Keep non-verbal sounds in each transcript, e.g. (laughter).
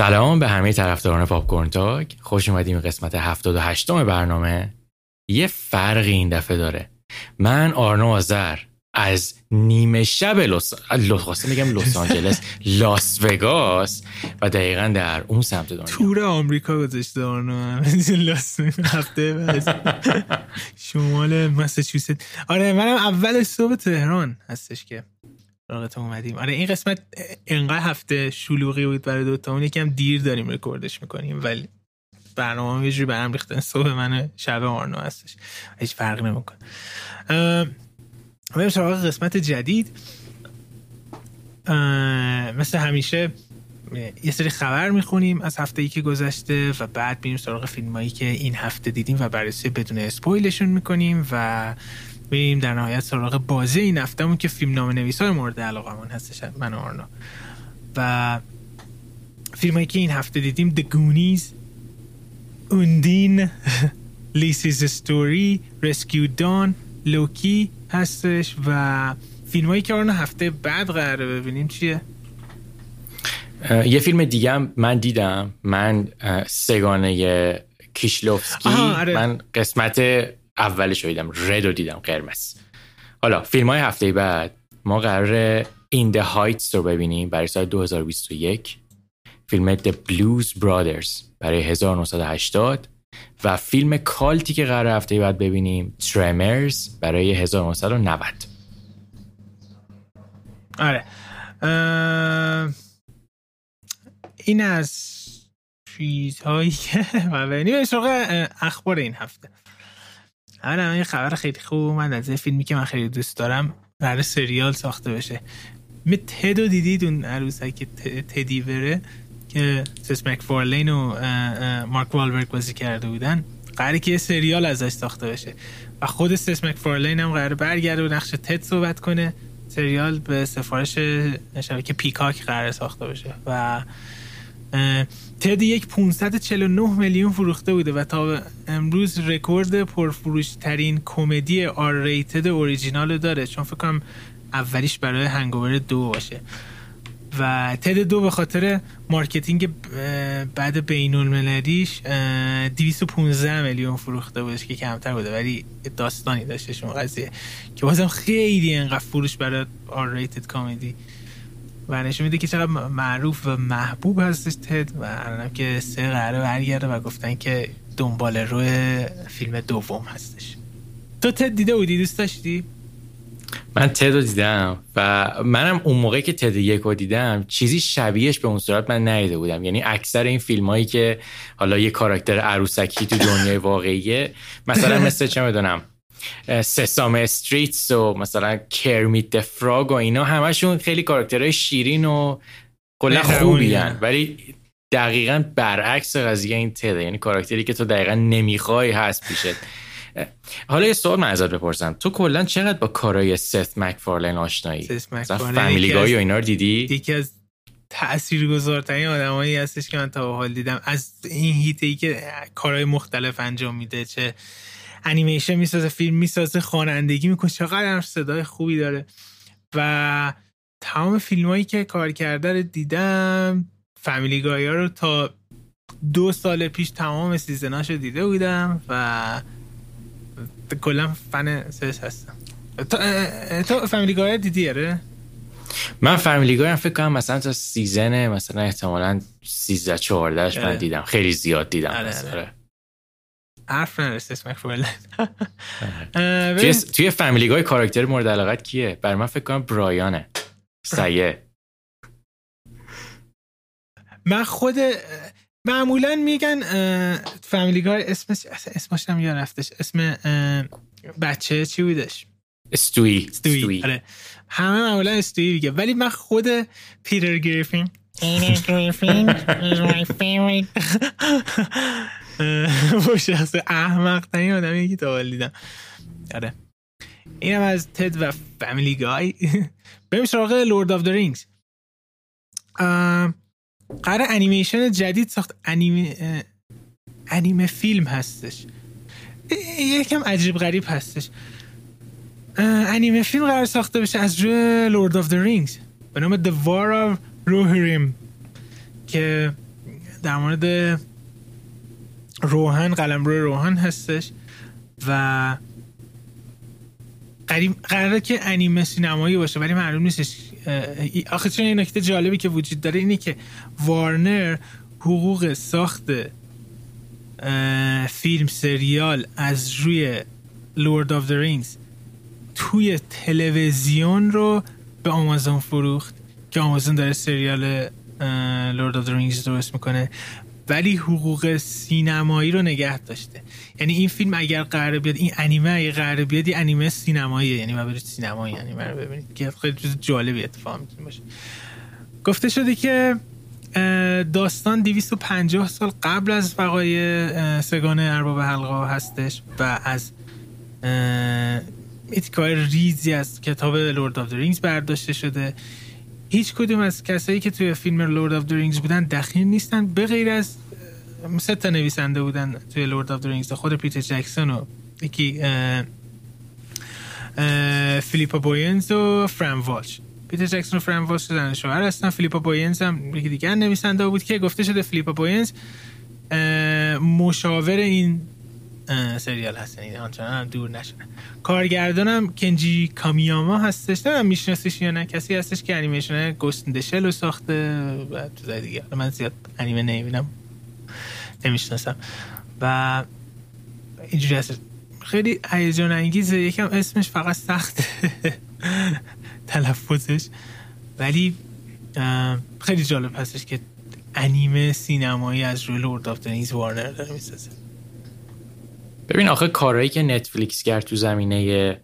سلام به همه طرفداران پاپکورن تاک. خوش اومدیم قسمت 78 برنامه. یه فرقی این دفعه داره. من آرنو آذر از نیمه شب لس خواسته میگم لس آنجلس لاس وگاس و دقیقا در اون سمت دنیا. تور آمریکا گذاشته آرنو. (laughs) لاس هفته (laughs) شمال مساچوست. آره منم اول صبح تهران هستش که. راقت اومدیم. آره این قسمت انقدر هفته شلوغی بود برای دوتا اون یکم دیر داریم رکوردش می‌کنیم ولی برنامه یه جوری برم ریختن صبح من شب آرنو هستش. هیچ فرق نمی‌کنه. بریم سراغ قسمت جدید. مثل همیشه یه سری خبر می‌خونیم از هفته ای که گذشته و بعد میریم سراغ فیلم هایی که این هفته دیدیم و بررسی بدون اسپویلشون می‌کنیم و بریم در نهایت سراغ بازی این هفتهمون که فیلم نام نویس های مورد علاقه من هستش من آرنا و فیلم هایی که این هفته دیدیم The Goonies اوندین (laughs) لیسیز ستوری Rescue Dawn لوکی هستش و فیلم هایی که آرنا هفته بعد قراره ببینیم چیه؟ یه فیلم دیگه هم من دیدم من سگانه کیشلوفسکی آره. من قسمت اولش دیدم رد رو دیدم قرمز. حالا فیلم های هفته بعد ما قرار این The Heights رو ببینیم برای سال 2021 فیلم The Blues Brothers برای 1980 و فیلم کالتی که قرار هفته بعد ببینیم ترمرز برای 1990 آره. این از چیزهایی که (laughs) ببینیم سراغ اخبار این هفته. آره یه خبر خیلی خوب اومد از فیلمی که من خیلی دوست دارم برای سریال ساخته بشه. می تدو دیدید اون عروسک تدی بره که سس مکفارلین و مارک والبرگ بازی کرده بودن؟ قراره که یه سریال ازش ساخته بشه. و خود سس مکفارلین هم قراره برگرده و نقش تد صحبت کنه. سریال به سفارش شبکه Peacock قراره ساخته بشه. و Ted یک 549 میلیون فروخته بوده و تا امروز رکورد پرفروش ترین کمدی R-rated original داره. چون فکر کنم اولیش برای Hangover دو باشه. و Ted دو به خاطر marketing بد بین المللیش 215 میلیون فروخته بودش که کمتر بوده. ولی داستانی داشته اون قضیه که بازم خیلی انقدر فروش برای آر ریتد کمدی. و نشون میده که چقدر معروف و محبوب هستش تد و الانم که سه قراره برگرده و گفتن که دنبال روی فیلم دوم هستش. تو تد دیده بودی؟ دوست داشتی؟ من تد رو دیدم و منم اون موقع که تد یک رو دیدم چیزی شبیهش به اون صورت من ندیده بودم. یعنی اکثر این فیلم هایی که حالا یه کاراکتر عروسکی تو دنیای واقعیه مثلا مثل چه می‌دونم سسام استریتس و مثلا کرمیت دفراگ و اینا همشون خیلی کاراکترهای شیرین و کلا خوبی ولی دقیقا برعکس قضیه این تده یعنی کاراکتری که تو دقیقا نمی‌خوای هست پیشت. حالا یه سوال من ازت بپرسم. تو کلا چقدر با کارای ست مکفارلین آشنایی؟ فامیلی گای و اینا رو دیدی؟ یکی از تاثیرگذارترین آدمایی هستش که من تا حال دیدم. از این هیته ای که کارهای مختلف انجام میده چه انیمیشن می‌سازه فیلم می‌سازه خوانندگی می‌کنه. چقدر صدای خوبی داره. و تمام فیلم هایی که کار کرده رو دیدم. فامیلی گایا رو تا دو سال پیش تمام سیزناش رو دیده بودم و کلا فن سرس هستم. تو فامیلی گایا دیدی؟ اره؟ من فامیلی گایا فکر کنم مثلا تا سیزن مثلا احتمالا 13 14 من دیدم. خیلی زیاد دیدم آره. آره. حرف نرسته اسم توی, توی فامیلی کاراکتر مورد علاقت کیه؟ بر من فکر کنم برایانه. سایه من خود معمولا میگن فامیلی گای اسمش اسمش هم رفتش. اسم بچه چی بودش؟ Stewie. Stewie. آره. همه معمولا Stewie میگه. ولی من خود Peter Griffin. my favorite. (laughs) (laughs) با شخص احمق ترین آدمی که تا دیدم. آره. اینم از Ted و Family Guy. (laughs) بریم سراغ Lord of the Rings قرار انیمیشن جدید ساخت. انیمه انیمه فیلم هستش. یکم عجیب غریب هستش. انیمه فیلم قرار ساخته بشه از روی Lord of the Rings به نام The War of Rohirrim. که در مورد روهان قلمرو روهان هستش و قراره که انیمه سینمایی باشه ولی معلوم نیستش. آخه چون این نکته جالبی که وجود داره اینه که وارنر حقوق ساخت فیلم سریال از روی Lord of the Rings توی تلویزیون رو به آمازون فروخت که آمازون داره سریال Lord of the Rings درست می‌کنه. ولی حقوق سینمایی رو نگه داشته. یعنی این فیلم اگر قرار بیاد این انیمه اگر قرار بیاد این انیمه سینمایی یعنی ما برید سینمایی انیمه رو ببینید که خیلی چیز جالبی اتفاق می‌تونه باشه. گفته شده که داستان 250 سال قبل از وقایع سه‌گانه ارباب حلقه هستش و از تیکه‌های ریزی از کتاب Lord of Rings برداشته شده. هیچ کدوم از کسایی که توی فیلم Lord of Rings بودن دخیل نیستن. به غیر از سه تا نویسنده بودن توی Lord of Rings خود پیتر جکسون و یکی فیلیپا بوینز و فران والش. پیتر جکسون و فران والش زن شوهر هستن. فیلیپا بوینز هم یکی دیگر نویسنده بود که گفته شده فیلیپا بوینز مشاور این سریال هستن آنچنان هم دور نشده کارگردانم کنجی کامیاما هستش. نه میشناسیش یا نه. کسی هستش که انیمیشن Ghost in the Shell رو ساخته و تو دیگه. من زیاد انیمه نمی‌بینم. نمی‌شناسم. و اینجوری هست خیلی هیجان انگیزه. یکم اسمش فقط سخت (laughs) تلفظش. ولی خیلی جالب هستش که انیمه سینمایی از روی Lord of the Rings وارنر داره می‌سازه. ببین آخه کارهایی که نتفلیکس کرد تو زمینه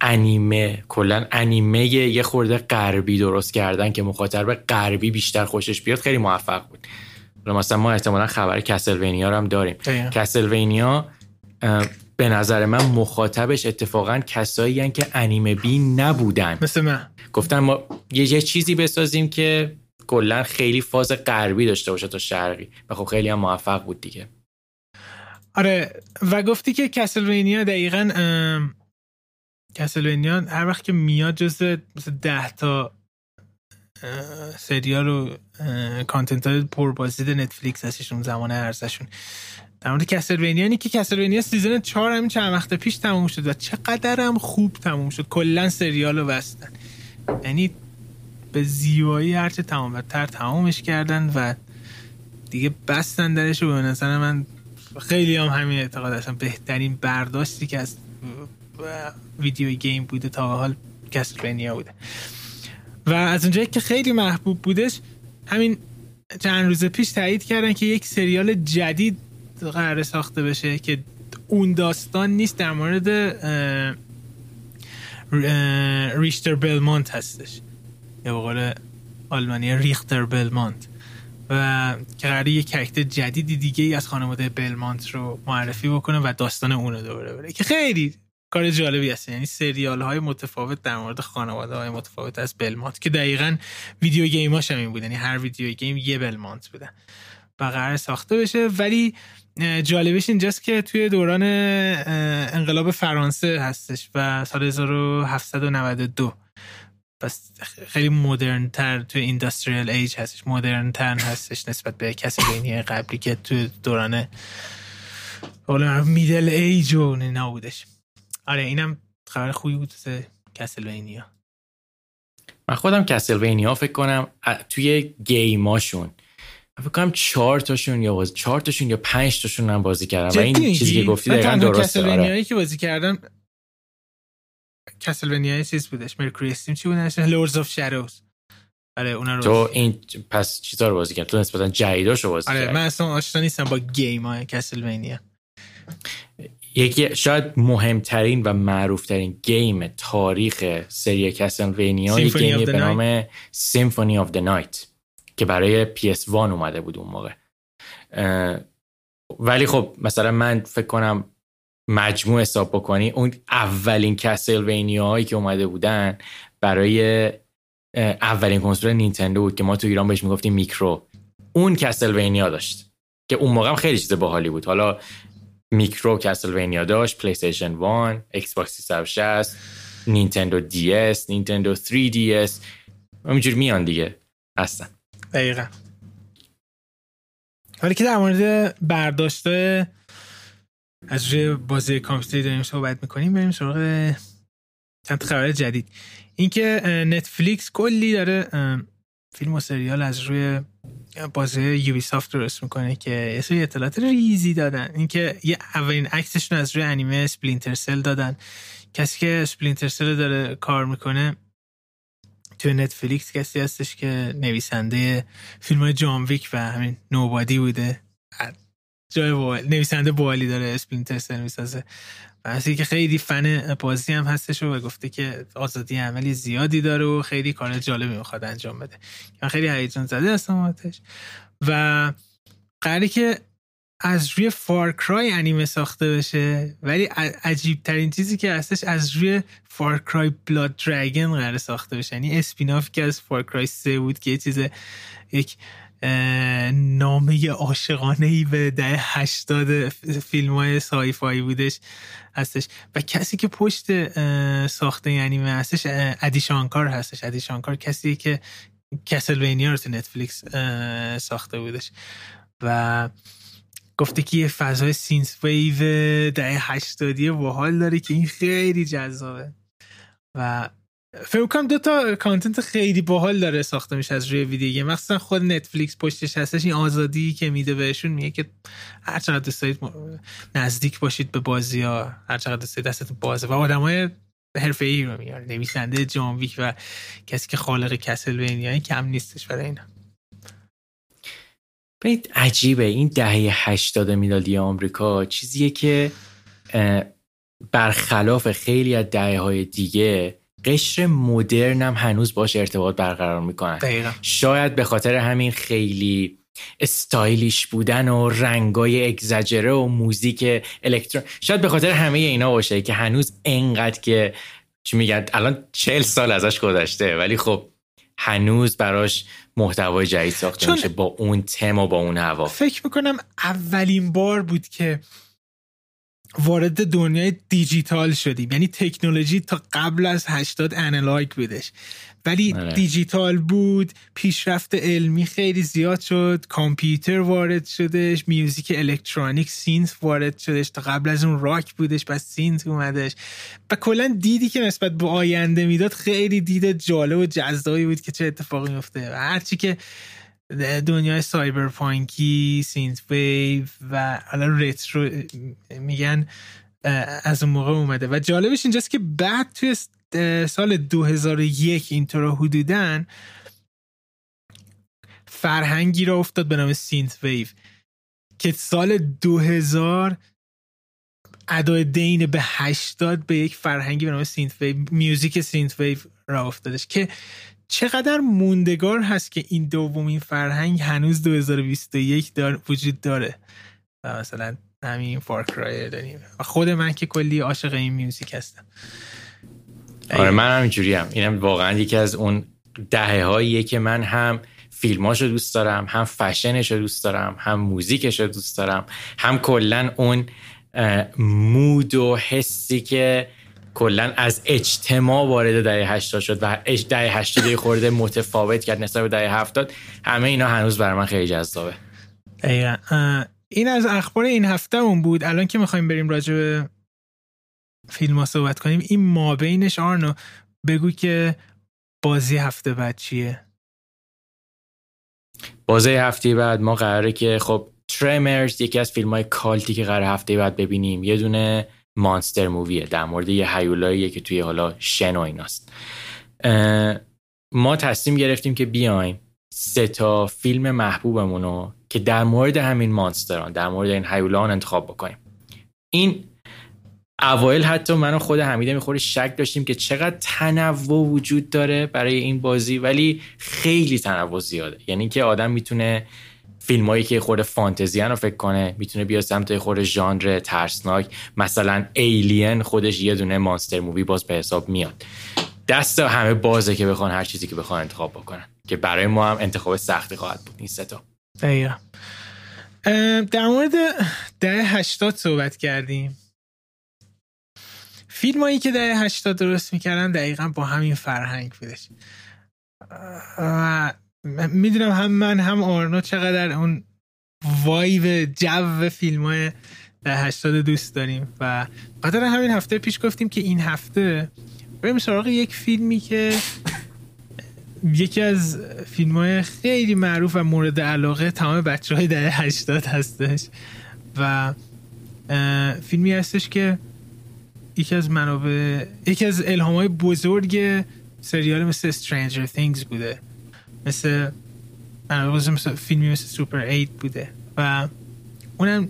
انیمه کلا انیمه یه خورده غربی درست کردن که مخاطب غربی بیشتر خوشش بیاد خیلی موفق بود. مثلا ما احتمالا خبر کسلوینیا رو هم داریم. کسلوینیا به نظر من مخاطبش اتفاقا کسایی که انیمه بی نبودن. مثل من. گفتن ما یه, چیزی بسازیم که کلا خیلی فاز غربی داشته باشه تا شرقی. و خب خیلی هم موفق بود دیگه. آره و گفتی که کسلوینیا دقیقا کسلوینیا هر وقت که میاد جز ده تا سریال و content های پربازدید نتفلیکس هستش اون زمان ارزشون در مورد Castlevania که Castlevania season چهار همین چند وقت پیش تموم شد و چقدر هم خوب تموم شد. کلا سریال رو بستن. یعنی به زیبایی هرچه تمام تر تمامش کردن و دیگه بستن درش و به نظر من خیلی هم همین اعتقاد هستم. بهترین برداشتی که از video game بوده تا حال کسلوینیا بوده. و از اونجایی که خیلی محبوب بودش همین چند روز پیش تایید کردن که یک سریال جدید قرار ساخته بشه که اون داستان نیست در مورد ریشتر بلمانت هستش. یا به قول آلمانی ریختر بلمانت و که قراره یک کرکتر جدیدی دیگه ای از خانواده بلمانت رو معرفی بکنه و داستان اون رو دوباره بره که خیلی کار جالبی هست. یعنی سریال های متفاوت در مورد خانواده های متفاوت از بلمانت که دقیقا ویدیو گیم هاش هم این بود. یعنی هر ویدیو گیم یه بلمانت بودن و قرار ساخته بشه. ولی جالبش اینجاست که توی دوران انقلاب فرانسه هستش و سال 1792 بس خیلی مدرن تر توی اینداستریال ایج هستش مدرن تر هستش نسبت به کسی بینی قبلی که توی دوران middle age و نبودش آره اینم خبر خوبی بود کسلوینیا من خودم کسلوینیا فکر کنم توی game اشون. فکر کنم چهار تاشون یا باز چهار تاشون یا پنج تاشون هم بازی کردم. و این چیزی که گفتی دقیقا درسته آره. که بازی کردم Castlevania ی چیز بودش MercurySteam چی بودش Lords of Shadow آره اونا رو تو این پس چیزا رو بازی کرد. تو نسبتا جدیداشو بازی آره من اصلا آشنا نیستم با game های Castlevania یکی شاید مهمترین و معروفترین game تاریخ سری Castlevania یک game ی به نام Symphony of the Night که برای PS1 اومده بود اون موقع. ولی خب مثلا من فکر کنم مجموع حساب بکنی اون اولین Castlevania هایی که اومده بودن برای اولین کنسول نینتندو بود که ما تو ایران بهش می‌گفتیم میکرو. اون Castlevania داشت که اون موقع خیلی چیز باحالی بود. حالا میکرو Castlevania داشت PlayStation 1 Xbox 360 Nintendo DS Nintendo 3DS همینجور میان دیگه. هستن. دقیقا. حالا که در مورد برداشت از روی بازی کامپیوتری داریم صحبت می‌کنیم بریم سراغ چند خبر جدید. اینکه Netflix کلی داره فیلم و سریال از روی بازی Ubisoft درست می‌کنه که یه اطلاعات ریزی دادن. اینکه یه اولین عکسشون از روی انیمه Splinter Cell دادن. کسی که Splinter Cell داره کار می‌کنه توی Netflix کسی هستش که نویسنده فیلم های John Wick و همین Nobody بوده. جای نویسنده بالی داره Splinter Cell می‌سازه. و که خیلی فن بازی هم هستش و گفته که آزادی عملی زیادی داره و خیلی کار جالبی می‌خواد انجام بده. من خیلی هیجان زده هستم و قراره که از روی Far Cry انیمه ساخته بشه ولی عجیب ترین چیزی که هستش از روی Far Cry Blood Dragon قرار ساخته بشه. یعنی spin-off که از Far Cry 3 بود که یه چیز یک نامه عاشقانه ای به ده هشتاد فیلم های sci-fi بودش هستش. و کسی که پشت ساخته انیمه هستش Adi Shankar هستش. Adi Shankar کسی که Castlevania رو تو Netflix ساخته بودش. و گفته که یه فضای synthwave ده هشتادی باحال داره که این خیلی جذابه. و فکر کنم دو تا content خیلی باحال داره ساخته میشه از روی ویدیو مخصوصا خود Netflix پشتش هستش. این آزادی که میده بهشون میگه که هر چقدر دوست نزدیک باشید به بازی ها. هر چقدر دوست دارید دستتون بازه. و آدمای حرفه ای رو میاره نویسنده جان ویک و کسی که خالق کسلوینیا. کم نیستش برای اینا. ببینید عجیبه. این دهه 80 میلادی آمریکا چیزیه که برخلاف خیلی از دهه های دیگه قشر مدرن هم هنوز باش ارتباط برقرار می‌کنن دقیقا. شاید به خاطر همین خیلی استایلیش بودن و رنگای اگزاجره و موزیک الکترون شاید به خاطر همه اینا باشه که هنوز انقدر که چی میگن الان چهل سال ازش گذشته ولی خب هنوز براش محتوای جدید ساخته میشه با اون تم و با اون هوا فکر می‌کنم اولین بار بود که وارد دنیای دیجیتال شدیم. یعنی تکنولوژی تا قبل از 80 انالاگ بودش. ولی آره. دیجیتال بود پیشرفت علمی خیلی زیاد شد کامپیوتر وارد شدش music الکترونیک synth وارد شدش تا قبل از اون راک بودش بعد synth اومدش. و کلا دیدی که نسبت به آینده می‌داد خیلی دید جالب و جذابی بود که چه اتفاقی میفته و هرچی که دنیای cyberpunk ی synthwave و حالا retro میگن از اون موقع اومده. و جالبش اینجاست که بعد توی سال 2001 اینطور حدودن فرهنگی راه افتاد به نام synthwave که سال 2000 ادای دین به 80 به یک فرهنگی به نام synthwave music synthwave راه افتادش که چقدر موندگار هست که این دومین فرهنگ هنوز 2021 داره وجود داره؟ و مثلا همین Far Cry داریم. و خود من که کلی عاشق این music هستم. آره من هم اینجوری هم. اینم واقعا یکی از اون دهه هاییه که من هم فیلماشو دوست دارم هم فشنش رو دوست دارم هم موزیکش رو دوست دارم هم کلا اون مود و حسی که کلا از اجتماع وارد دهه 80 شد و دهه 80 خورده متفاوت کرد نسبت به دهه 70 همه اینا هنوز برای من خیلی جذابه. دقیقا. این از اخبار این هفته اون بود. الان که می‌خوایم بریم راجع به فیلم ها صحبت کنیم این ما بینش آرنو بگو که بازی هفته بعد چیه؟ بازی هفته بعد ما قراره که خب تریمرز یکی از فیلم های کالتی که قرار هفته بعد ببینیم. یه دونه مانستر موویه در مورد یه هیولاییه که توی حالا شن و ایناست. ما تصمیم گرفتیم که بیایم سه تا فیلم محبوبمون رو که در مورد همین مانستران در مورد این هیولان انتخاب بکنیم. این اوایل حتی من و خود حمیده می‌خوری شک داشتیم که چقدر تنوع وجود داره برای این بازی ولی خیلی تنوع زیاده. یعنی که آدم می‌تونه فیلمایی که خود فانتزی رو فکر کنه می‌تونه بیا سمت خود ژانر ترسناک. مثلا ایلین خودش یه دونه مانستر مووی باز به حساب میاد. دست همه بازه که بخوان هر چیزی که بخوان انتخاب بکنن. که برای ما هم انتخاب سختی خواهد بود. این ستا در مورد ده هشتاد صحبت کردیم. فیلم هایی که ده هشتاد درست می‌کردن دقیقا با همین فرهنگ بودش. و می‌دونم هم من هم آرنو چقدر اون وایو جو فیلم های هشتاد دوست داریم و قدر همین هفته پیش گفتیم که این هفته بریم سراغ یک فیلمی که یکی از فیلم های خیلی معروف و مورد علاقه تمام بچه های دهه هشتاد هستش و فیلمی هستش که یکی از منابع یکی از الهام های بزرگ سریال مثل Stranger Things بوده. مثل مثل فیلمی مثل سوپر 8 بوده. و اونم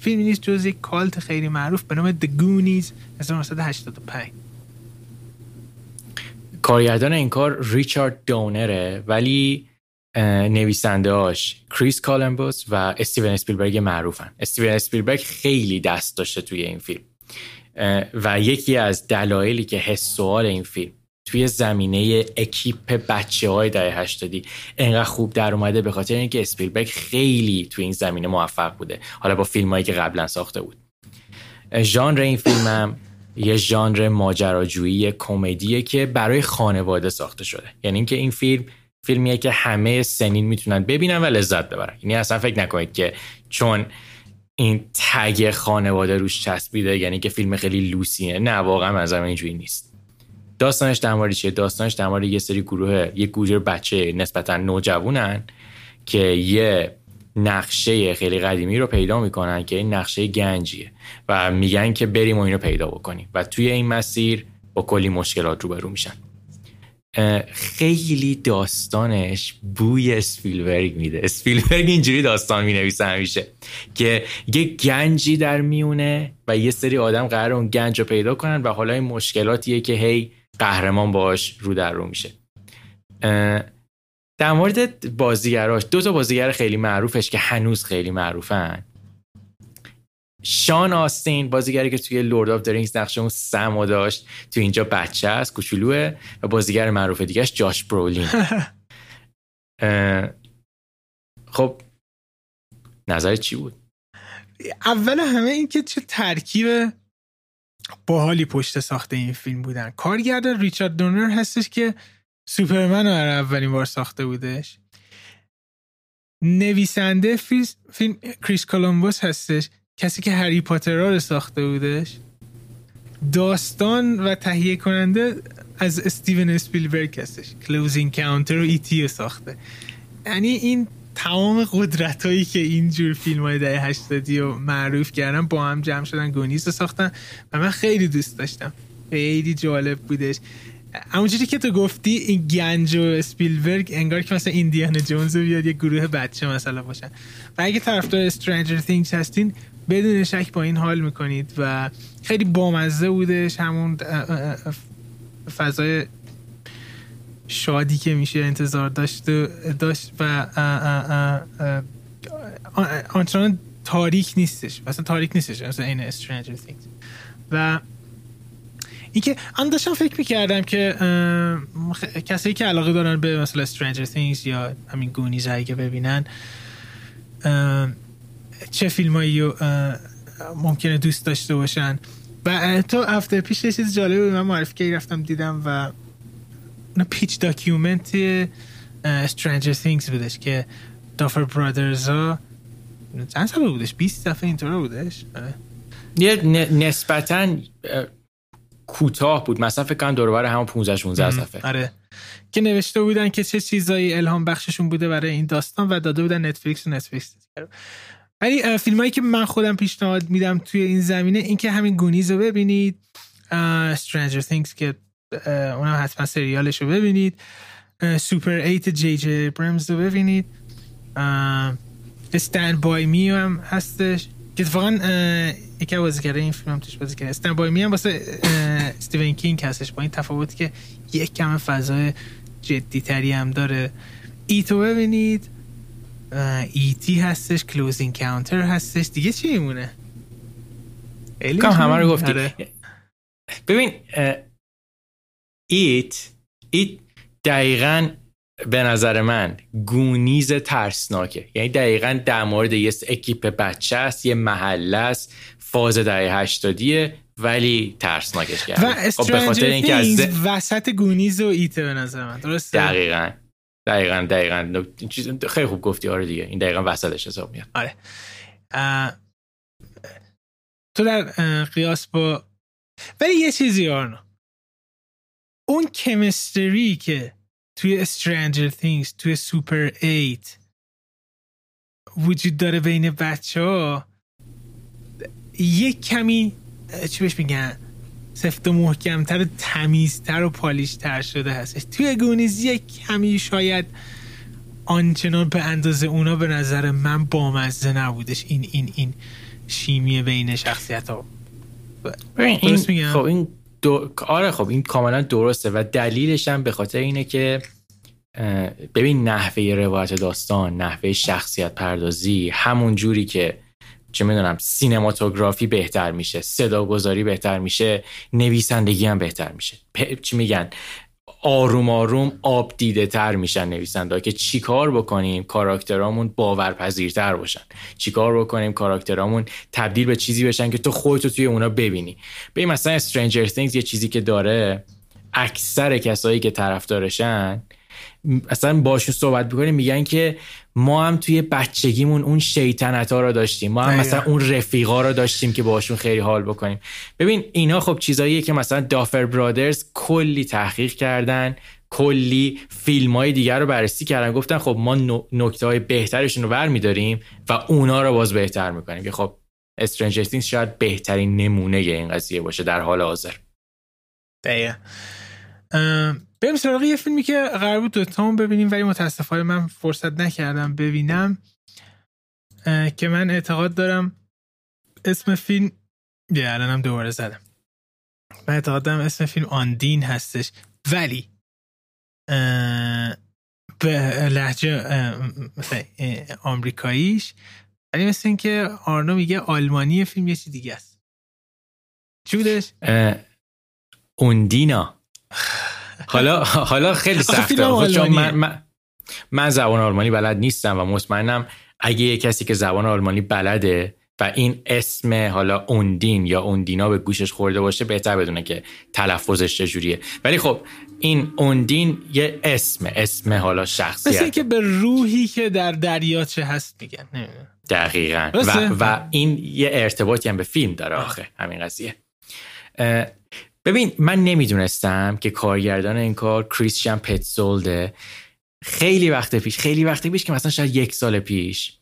فیلمی نیست جز یک کالت خیلی معروف به نام The Goonies 1985 کارگردان این کار ریچارد دونره ولی نویسنده هاش کریس کلمبوس و استیون اسپیلبرگ معروفن. استیون اسپیلبرگ خیلی دست داشته توی این فیلم. و یکی از دلایلی که حس سوال این فیلم توی زمینه اکیپ بچه های دهه هشتادی انقدر خوب در اومده به خاطر اینکه اسپیلبرگ خیلی توی این زمینه موفق بوده. حالا با فیلم هایی که قبلا ساخته بود. ژانر این فیلم هم یه ژانر ماجراجویی کمدیه که برای خانواده ساخته شده. یعنی اینکه این فیلم فیلمیه که همه سنین می‌تونن ببینن و لذت ببرن. یعنی اصلا فکر نکنید که چون این تگ خانواده روش چسبیده یعنی که فیلم خیلی لوسیه. نه واقعا از اینجوری نیست. داستانش در چیه؟ داستانش در یه سری گروه یه گروه بچه نسبتا نوجوانن که یه نقشه خیلی قدیمی رو پیدا می‌کنن که این نقشه گنجیه و میگن که بریم و اینو پیدا بکنیم و توی این مسیر با کلی مشکلات روبرو میشن. خیلی داستانش بوی اسپیلبرگ میده. اسپیلبرگ اینجوری داستان می‌نویسه همیشه که یه گنجی در میونه و یه سری آدم قرار اون گنج رو پیدا کنن و حالا این مشکلاتیه که هی قهرمان باش رو در رو میشه. در مورد بازیگراش دو تا بازیگر خیلی معروفش که هنوز خیلی معروفن. شان آستین بازیگری که توی لورد آف درینگز نقشه اون سمو داشت تو اینجا بچه است کوچولوه و بازیگر معروف دیگهش جاش برولین. (laughs) خب نظر چی بود؟ اول همه این که چه ترکیب باحالی پشت ساخته این فیلم بودن. کارگردان ریچارد دونر هستش که سوپرمن رو اولین بار ساخته بودش. نویسنده فیلم کریس کلمبوس هستش کسی که هری پاتر رو ساخته بودش. داستان و تهیه کننده از استیون اسپیلبرگ هستش. Close Encounter و E.T. ساخته. یعنی این تمام قدرت هایی که اینجور فیلم های ده هشتادی رو معروف کردن با هم جمع شدن Goonies رو ساختن و من خیلی دوست داشتم. خیلی جالب بودش. همونجوری که تو گفتی این گنج و اسپیلبرگ انگار که مثلا ایندیانا جونز بیاد یه گروه بچه مثلا باشن. و اگه طرفدار استرنجر Things هستین بدون شک با این حال می‌کنید و خیلی بامزه بودش. همون فضای شادی که میشه انتظار داشت داشت و آنچنان تاریک نیستش. مثلا تاریک نیستش. مثلا این Stranger Things. و اینکه من داشتم فکر می‌کردم که کسایی که علاقه دارن به مثلا Stranger Things یا همین Goonies اگه ببینن چه فیلمایی ممکنه دوست داشته باشن. و تو هفته پیش چیز جالبی من معرفی که رفتم دیدم و pitch document Stranger Things بودش که دافر برادرز ها چند سال بودش؟ 20 دفعه اینطور بودش؟ آره. یه نسبتا کوتاه بود. مثلا فکر کنم دور همون 15 16 صفحه. آره. که نوشته بودن که چه چیزایی الهام بخششون بوده برای این داستان و داده بودن نتفلیکس و نتفلیکس ولی فیلم هایی که من خودم پیشنهاد میدم توی این زمینه اینکه همین گونیز رو ببینید Stranger Things که اونم حتما سریالش رو ببینید. سوپر ایت جی جی آبرامز رو ببینید. Stand by Me هم هستش. که اتفاقا یکی بازی کرده این فیلم هم توش بازی کرده Stand by Me هم واسه استیون کینگ هستش. با این تفاوتی که یک کم فضای جدی تری هم داره. It و ببینید. E.T. هستش. Close Encounter هستش. دیگه چی میمونه؟ کام همه رو گفتی. آره. ببین ایت ایت دقیقا به نظر من گونیز ترسناکه. یعنی دقیقا در مورد یه اکیپ بچه است یه محله است فاز دهه هشتادیه ولی ترسناکش کرده و خب به خاطر اینکه از وسط گونیز و ایته به نظر من درسته؟ دقیقا. دقیقا دقیقا. خیلی خوب گفتی. آره دیگه. این دقیقا وسطش حساب میاد. آره. تو در قیاس با ولی یه چیزی آرنا اون کمیستری که توی Stranger Things توی سوپر 8 وجود داره بین بچه ها یک کمی چی بهش میگن؟ سفت و محکمتر و تمیزتر و پالیشتر شده هستش. توی گونیز یک کمی شاید آنچنان به اندازه اونا به نظر من بامزه نبودش این این این شیمی بین شخصیت ها این خب این دو... آره خب این کاملا درسته و دلیلش هم به خاطر اینه که ببین نحوه روایت داستان نحوه شخصیت پردازی همون جوری که چه می‌دونم سینماتوگرافی بهتر میشه صداگذاری بهتر میشه نویسندگی هم بهتر میشه. چی میگن؟ آروم آروم آب دیده تر میشن نویسنده که چیکار بکنیم کاراکترامون باورپذیرتر باشن. چیکار بکنیم کاراکترامون تبدیل به چیزی بشن که تو خودتو توی اونا ببینی. به مثلا Stranger Things یه چیزی که داره اکثر کسایی که طرفدارشن اصلا باشون صحبت بکنیم میگن که ما هم توی بچگیمون اون شیطنت ها رو داشتیم. ما هم مثلا اون رفیقا رو داشتیم که باشون خیلی حال بکنیم. ببین اینا خب چیزاییه که مثلا دافر برادرز کلی تحقیق کردن کلی فیلم های دیگر رو بررسی کردن. گفتن خب ما نکته های بهترشون رو برمیداریم و اونا رو باز بهتر می‌کنیم که خب استرنجر شاید بهترین نمونه این قضیه باشه در حال حاضر. دقیقا. بریم سراغ یه فیلمی که قرار بود دوتامون ببینیم ولی متاسفانه من فرصت نکردم ببینم که من اعتقاد دارم اسم فیلم یه الانم دوباره زدم. من اعتقاد دارم اسم فیلم آندین هستش ولی به لحجه آمریکاییش ولی مثل این که آرنو میگه آلمانی فیلم یه چی دیگه است. چی بودش؟ اوندینا. حالا حالا خیلی سخته. چون من, من, زبان آلمانی بلد نیستم و مطمئنم اگه یه کسی که زبان آلمانی بلده و این اسم حالا اوندین یا اوندینا به گوشش خورده باشه بهتر بدونه که تلفظش چجوریه ولی خب این اوندین یه اسم اسم حالا شخصیت. مثل که به روحی که در دریاچه هست میگن. دقیقا. و, و این یه ارتباطی هم به فیلم داره آخه. همین قضیه. ببین من نمی‌دونستم که کارگردان این کار کریستیان پتزولده. خیلی وقت پیش خیلی وقت پیش که مثلا شاید یک سال پیش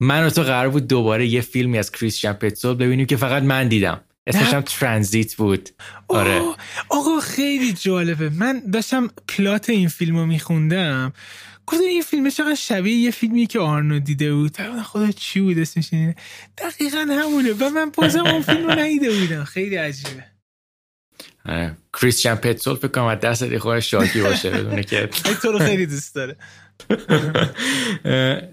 من و تو قرار بود دوباره یه فیلمی از کریستیان پتزولد ببینیم که فقط من دیدم. اسمش هم ترانزیت بود. آره. آقا خیلی جالبه. من داشتم پلات این فیلم رو میخوندم. گفتم این فیلم چقدر شبیه یه فیلمی که آرنو دیده بود. خدا چی بود اسمش؟ دقیقا همونه. و من بازم اون فیلم رو ندیده بودم. خیلی عجیبه. کریستیان پتسول فکر کنم از دست خود شاکی باشه بدونه که. (laughs) تو رو خیلی دوست داره. (laughs)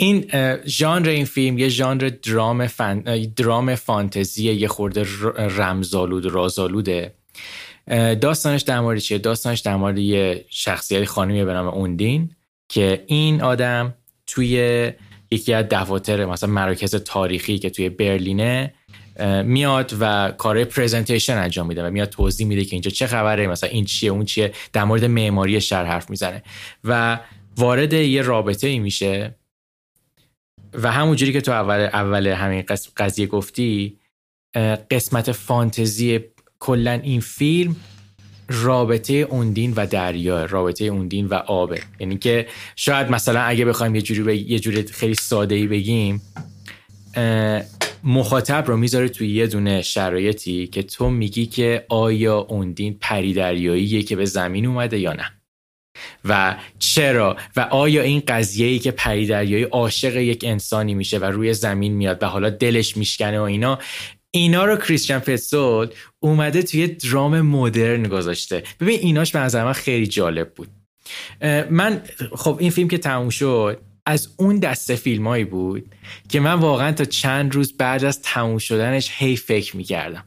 این ژانر این فیلم یه ژانر درام فن... درام فانتزی یه خورده رمزالود رازالوده داستانش در مورد چیه؟ داستانش در مورد یه شخصیت خانمی به نام اوندین که این آدم توی یکی از دفاتر مثلا مراکز تاریخی که توی برلینه میاد و کار پرزنتیشن انجام میده و میاد توضیح میده که اینجا چه خبره مثلا این چیه اون چیه در مورد معماری شهر حرف می‌زنه و وارد یه رابطه ای میشه و همونجوری که تو اول اول همین قضیه گفتی قسمت فانتزی کلا این فیلم رابطه اوندین و دریا رابطه اوندین و آبه یعنی که شاید مثلا اگه بخوایم یه جوری یه جوری خیلی ساده ای بگیم مخاطب رو می‌ذاره توی یه دونه شرایطی که تو میگی که آیا اوندین پری دریاییه که به زمین اومده یا نه؟ و چرا؟ و آیا این قضیه ای که پری دریایی عاشق یک انسانی میشه و روی زمین میاد و حالا دلش میشکنه و اینا اینا رو کریستیان اومده توی درام مدرن گذاشته. ببین ایناش به نظر من خیلی جالب بود. من خب این فیلم که تموم شد از اون دسته فیلمایی بود که من واقعا تا چند روز بعد از تموم شدنش هی فکر می‌کردم.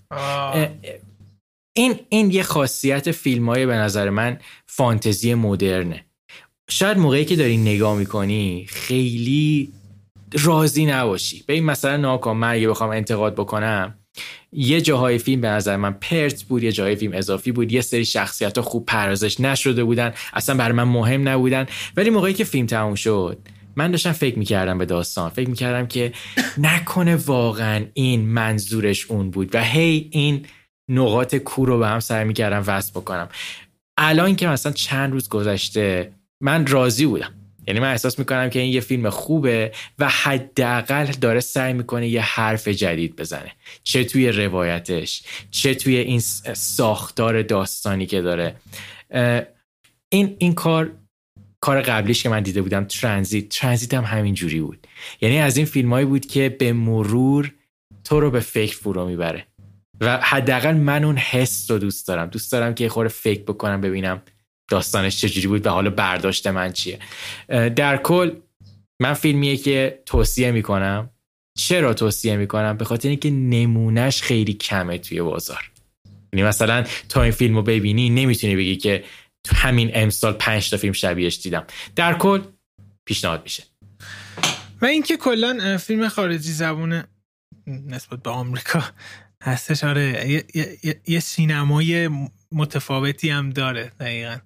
این این یه خاصیت فیلم های به نظر من فانتزی مدرنه. شاید موقعی که داری نگاه می‌کنی خیلی راضی نباشی. به این مثلا ناکام من اگه بخوام انتقاد بکنم یه جاهای فیلم به نظر من پرت بود یه جاهای فیلم اضافی بود یه سری شخصیت ها خوب پردازش نشده بودن اصلا برای من مهم نبودن. ولی موقعی که فیلم تموم شد من داشتم فکر می‌کردم به داستان. فکر می‌کردم که نکنه واقعا این منظورش اون بود و هی این نقاط کور رو به هم سر می‌کردم وصل بکنم. الان که مثلا چند روز گذشته من راضی بودم. یعنی من احساس می‌کنم که این یه فیلم خوبه و حداقل داره سعی می‌کنه یه حرف جدید بزنه. چه توی روایتش چه توی این ساختار داستانی که داره. این این کار کار قبلیش که من دیده بودم ترانزیت ترانزیت هم همین جوری بود. یعنی از این فیلمایی بود که به مرور تو رو به فکر فرو می‌بره. و حداقل من اون حس رو دوست دارم. دوست دارم که خور فکر بکنم ببینم داستانش چجوری بود و حالا برداشت من چیه. در کل من فیلمیه که توصیه می‌کنم. چرا توصیه می‌کنم؟ به خاطر اینکه نمونهش خیلی کمه توی بازار. یعنی مثلا تا این فیلم رو ببینی نمی‌تونی بگی که تو همین امسال پنج تا فیلم شبیهش دیدم. در کل پیشنهاد میشه. و اینکه کلا فیلم خارجی زبون نسبت به آمریکا هستش. آره یه, یه،, یه سینمای متفاوتی هم داره دقیقا.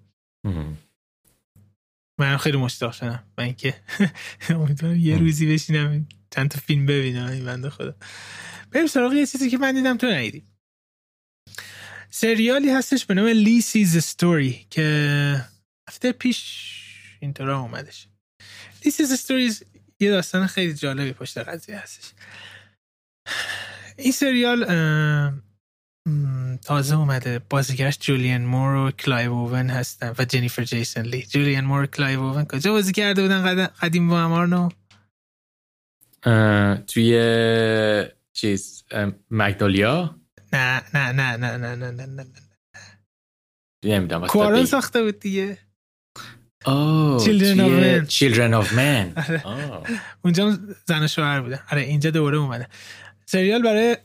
من خیلی مشتاق شدم. و اینکه (laughs) امیدوارم یه روزی بشینم چند تا فیلم ببینم. این بنده خدا. بریم سراغ یه چیزی که من دیدم تو ندیدی. سریالی هستش به نام Lisey's Story که هفته پیش این طورا اومدش. Lisey's Story یه داستان خیلی جالبی پشت قضیه هستش. این سریال تازه اومده. بازیگرش جولین مور و کلایو اوون هستن و جنیفر جیسن لی. جولین مور و کلایو اوون کجا بازی کرده بودن قدیم با امارنو توی چیز مگدالیا نه نه نه نه نه نه نه نه نمی‌دونم کوارون ساخته بود دیگه. چیلدرن آف من اونجا زن و شوهر بوده. آره اینجا دوره اومده. سریال برای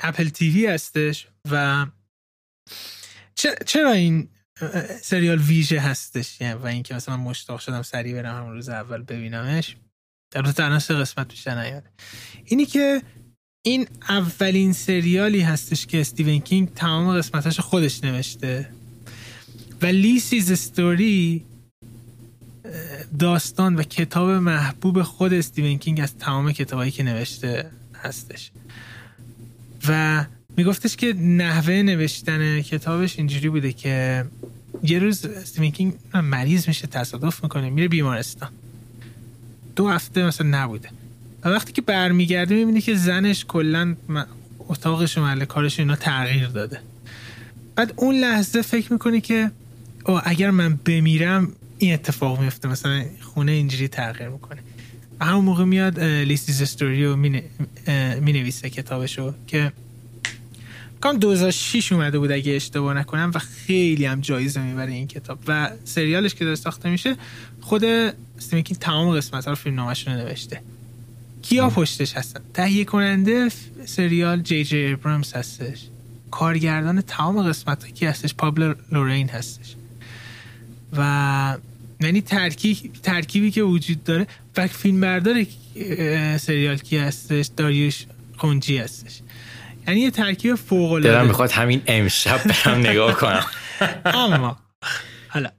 اپل تیوی هستش و چرا این سریال ویژه هستش؟ یعنی و اینکه مثلا مشتاق شدم سریع برم همون روز اول ببینمش. در روز الان سه قسمت بیشتر نیاده اینی که این اولین سریالی هستش که استیون کینگ تمام قسمتاش خودش نوشته. و لیسیز استوری داستان و کتاب محبوب خود استیون کینگ از تمام کتابایی که نوشته هستش. و میگفتش که نحوه نوشتن کتابش اینجوری بوده که یه روز استیون کینگ مریض میشه تصادف می‌کنه میره بیمارستان. دو هفته مثلا نبوده. و وقتی که برمیگرده می‌بینه که زنش کلا اتاقش و محل کارش اینا تغییر داده. بعد اون لحظه فکر می‌کنه که او اگر من بمیرم این اتفاق میفته مثلا خونه اینجوری تغییر می‌کنه. همون موقع میاد لیستیز استوری رو می نویسه کتابشو که کام 2006 اومده بود اگه اشتباه نکنم و خیلی هم جایزه می‌بره این کتاب. و سریالش که داره ساخته میشه خود استیمیکین تمام قسمت ها رو فیلم نامش رو نوشته. کیا پشتش هستن؟ تهیه کننده سریال جی جی ابرامز هستش. کارگردان تمام قسمت ها کی هستش؟ پابل لورین هستش. و یعنی ترکیب ترکیبی که وجود داره و فیلم بردار سریال کی هستش؟ داریوش خونجی هستش. یعنی یه ترکیب فوق العاده دلم می‌خواد همین امشب برم نگاه کنم. (laughs) اما حالا.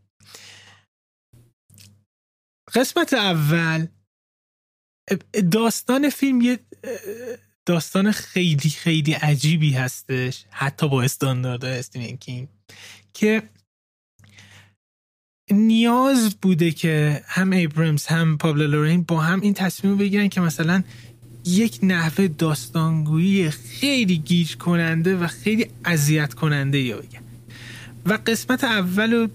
قسمت اول داستان فیلم یه داستان خیلی خیلی عجیبی هستش. حتی با استانداردهای استیون کینگ. که نیاز بوده که هم ایبرمز هم پابلو لورین با هم این تصمیم بگیرن که مثلا یک نحوه داستانگویی خیلی گیج کننده و خیلی اذیت کننده یا بگن. و قسمت اول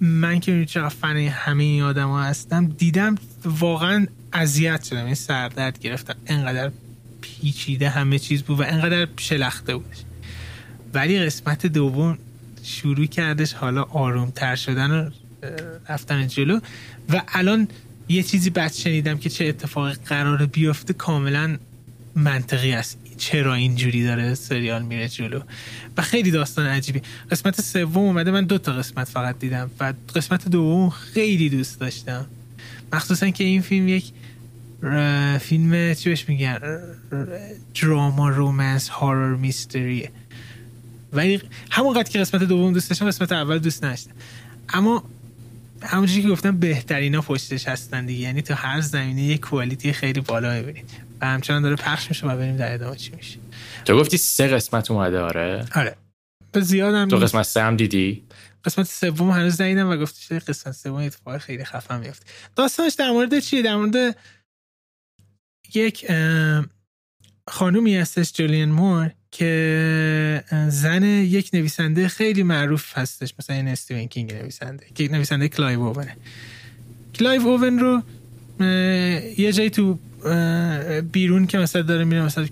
من که چقدر فن همه این آدم ها هستم دیدم واقعا اذیت شدم. این سردرد گرفتم. انقدر پیچیده همه چیز بود و انقدر شلخته بود ولی قسمت دوم شروع کردش حالا آروم تر شدن و رفتن جلو. و الان یه چیزی بعد شنیدم که چه اتفاقی قرار بیفته کاملا منطقی است. چرا اینجوری داره سریال میره جلو و خیلی داستان عجیبی. قسمت سوم اومده من دو تا قسمت فقط دیدم و قسمت دوم خیلی دوست داشتم. مخصوصا که این فیلم یک فیلم چی بهش میگن؟ دراما رومنس هارر میستریه. ولی همونقدر که قسمت دوم دوست داشتم قسمت اول دوست نداشتم. اما همونجوری که گفتم بهترین ها پشتش هستن دیگه. یعنی تو هر زمینه یک کوالیتی خیلی بالا می‌بینید. و همچنان داره پخش میشه و ببینیم در ادامه چی میشه. تو گفتی سه قسمت اومده آره. آره. به زیادم تو قسمت سه هم دیدی؟ قسمت سوم هنوز ندیدم و گفتش قسمت سوم اتفاق خیلی خفن میفته. داستانش در مورد چیه؟ در مورد یک خانومی هستش جولین مور که زن یک نویسنده خیلی معروف هستش مثلا این استیون کینگ نویسنده که نویسنده کلایو اوونه کلایو اوون رو یه جایی تو بیرون که مثلا داره میره مثلا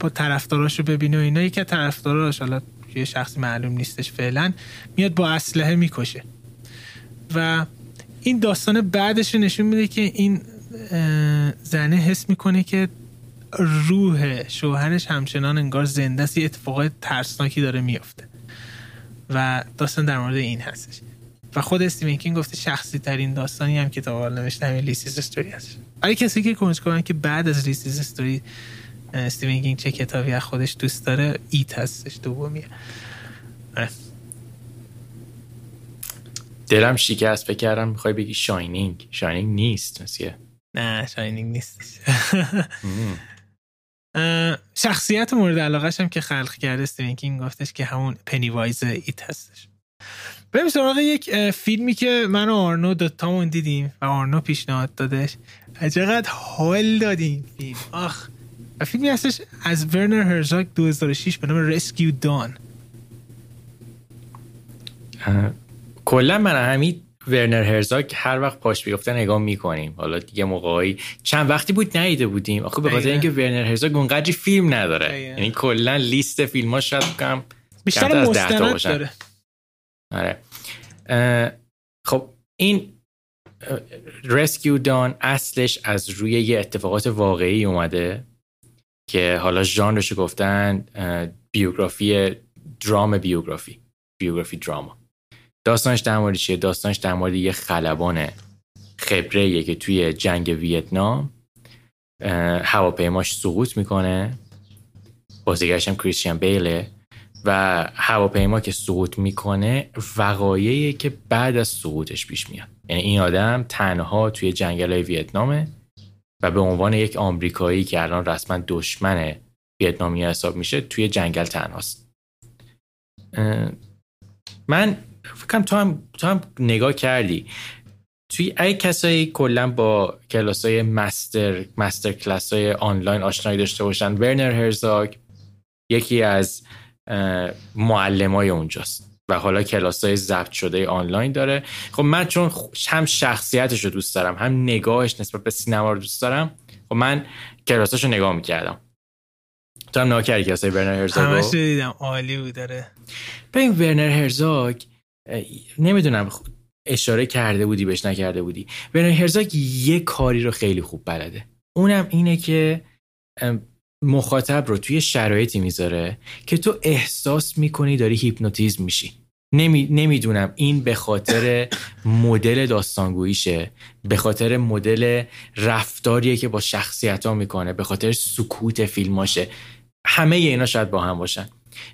با طرفداراش رو ببینه و اینا یکی طرفداراش حالا یه شخصی معلوم نیستش فعلا میاد با اسلحه می‌کشه. و این داستان بعدش نشون میده که این زنه حس می‌کنه که روح شوهرش همچنان انگار زنده است یه اتفاق ترسناکی داره میافته. و داستان در مورد این هستش. و خود استیون کینگ گفته شخصی ترین داستانی هم که تا حال نوشته همین Lisey's Story هست. برای کسی که کنجکاون که بعد از Lisey's Story استیون کینگ چه کتابی از خودش دوست داره It هستش دومیه. دلم شکست فکر کردم می‌خوای بگی Shining Shining نیست مثل نه Shining نیست شخصیت مورد علاقه هم که خلق کرده استیون کینگ گفتش که همون پنی وایز It هستش. بریم سراغ یک فیلمی که من و آرنو دوتامون دیدیم و آرنو پیشنهاد دادش. چقدر حال دادیم فیلم. آخ فیلمی هستش از ورنر هرزاک 2006 به نام رسکیو دان کلا من همین ورنر هرزاگ هر وقت پاش بیفته نگاه می‌کنیم. حالا دیگه موقعی چند وقتی بود نیده بودیم. آخه به خاطر اینکه ورنر هرزاگ اونقدری فیلم نداره. یعنی کلا لیست فیلم ها شاید کم بیشتر مستند داره. آره. خب این رسکیو دان اصلش از روی یه اتفاقات واقعی اومده که حالا ژانرش گفتن بیوگرافی درام بیوگرافی بیوگرافی دراما. داستانش در مورد چیه؟ داستانش در مورد یه خلبان خبره که توی جنگ ویتنام هواپیماش سقوط می‌کنه. بازیگرش هم کریستیان بیله و هواپیما که سقوط می‌کنه وقایعی که بعد از سقوطش پیش میاد. یعنی این آدم تنها توی جنگل های ویتنامه و به عنوان یک آمریکایی که الان رسما دشمن ویتنامی حساب میشه توی جنگل تنهاست. من فکرم تو هم, تو هم نگاه کردی. توی ای کسایی کلا با کلاس های مستر مستر کلاس های آنلاین آشنایی داشته باشن ورنر هرزاگ یکی از معلم های اونجاست. و حالا کلاس های ضبط شده آنلاین داره. خب من چون هم شخصیتش رو دوست دارم هم نگاهش نسبت به سینما رو دوست دارم خب من کلاساشو نگاه می‌کردم. تو هم نگاه کردی کلاس ورنر هرزاگ دیدم. عالی بود داره ببین ورنر هرزاگ نمی‌دونم اشاره کرده بودی بهش نکرده بودی. ورنر هرزاگ یه کاری رو خیلی خوب بلده. اونم اینه که مخاطب رو توی شرایطی می‌ذاره که تو احساس می‌کنی داری هیپنوتیزم میشی. نمی، نمی‌دونم این به خاطر مدل داستانگوییشه به خاطر مدل رفتاریه که با شخصیت ها می‌کنه به خاطر سکوت فیلماشه. همه اینا شاید با هم باشن.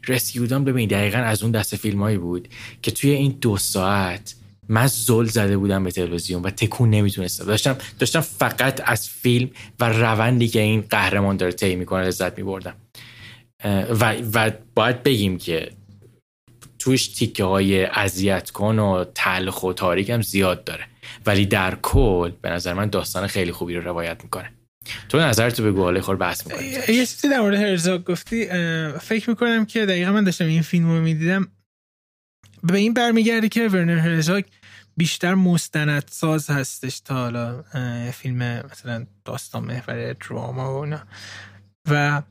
رسکیودان ببین دقیقا از اون دست فیلمایی بود که توی این دو ساعت من زل زده بودم به تلویزیون و تکون نمی‌تونستم. داشتم داشتم فقط از فیلم و روندی که این قهرمان داره طی می‌کنه لذت میبردم. و, و باید بگیم که توش تیکه های اذیت کن و تلخ و تاریک هم زیاد داره. ولی در کل به نظر من داستان خیلی خوبی رو روایت می‌کنه. تو نظر تو بگو حالا خور بحث می‌کنیم. یه چیزی در مورد هرزاگ گفتی فکر می‌کنم که دقیقا من داشتم این فیلم رو می‌دیدم. به این برمیگرده که ورنر هرزاگ بیشتر مستند ساز هستش تا حالا فیلم مثلا داستان محور دراما و اینا. و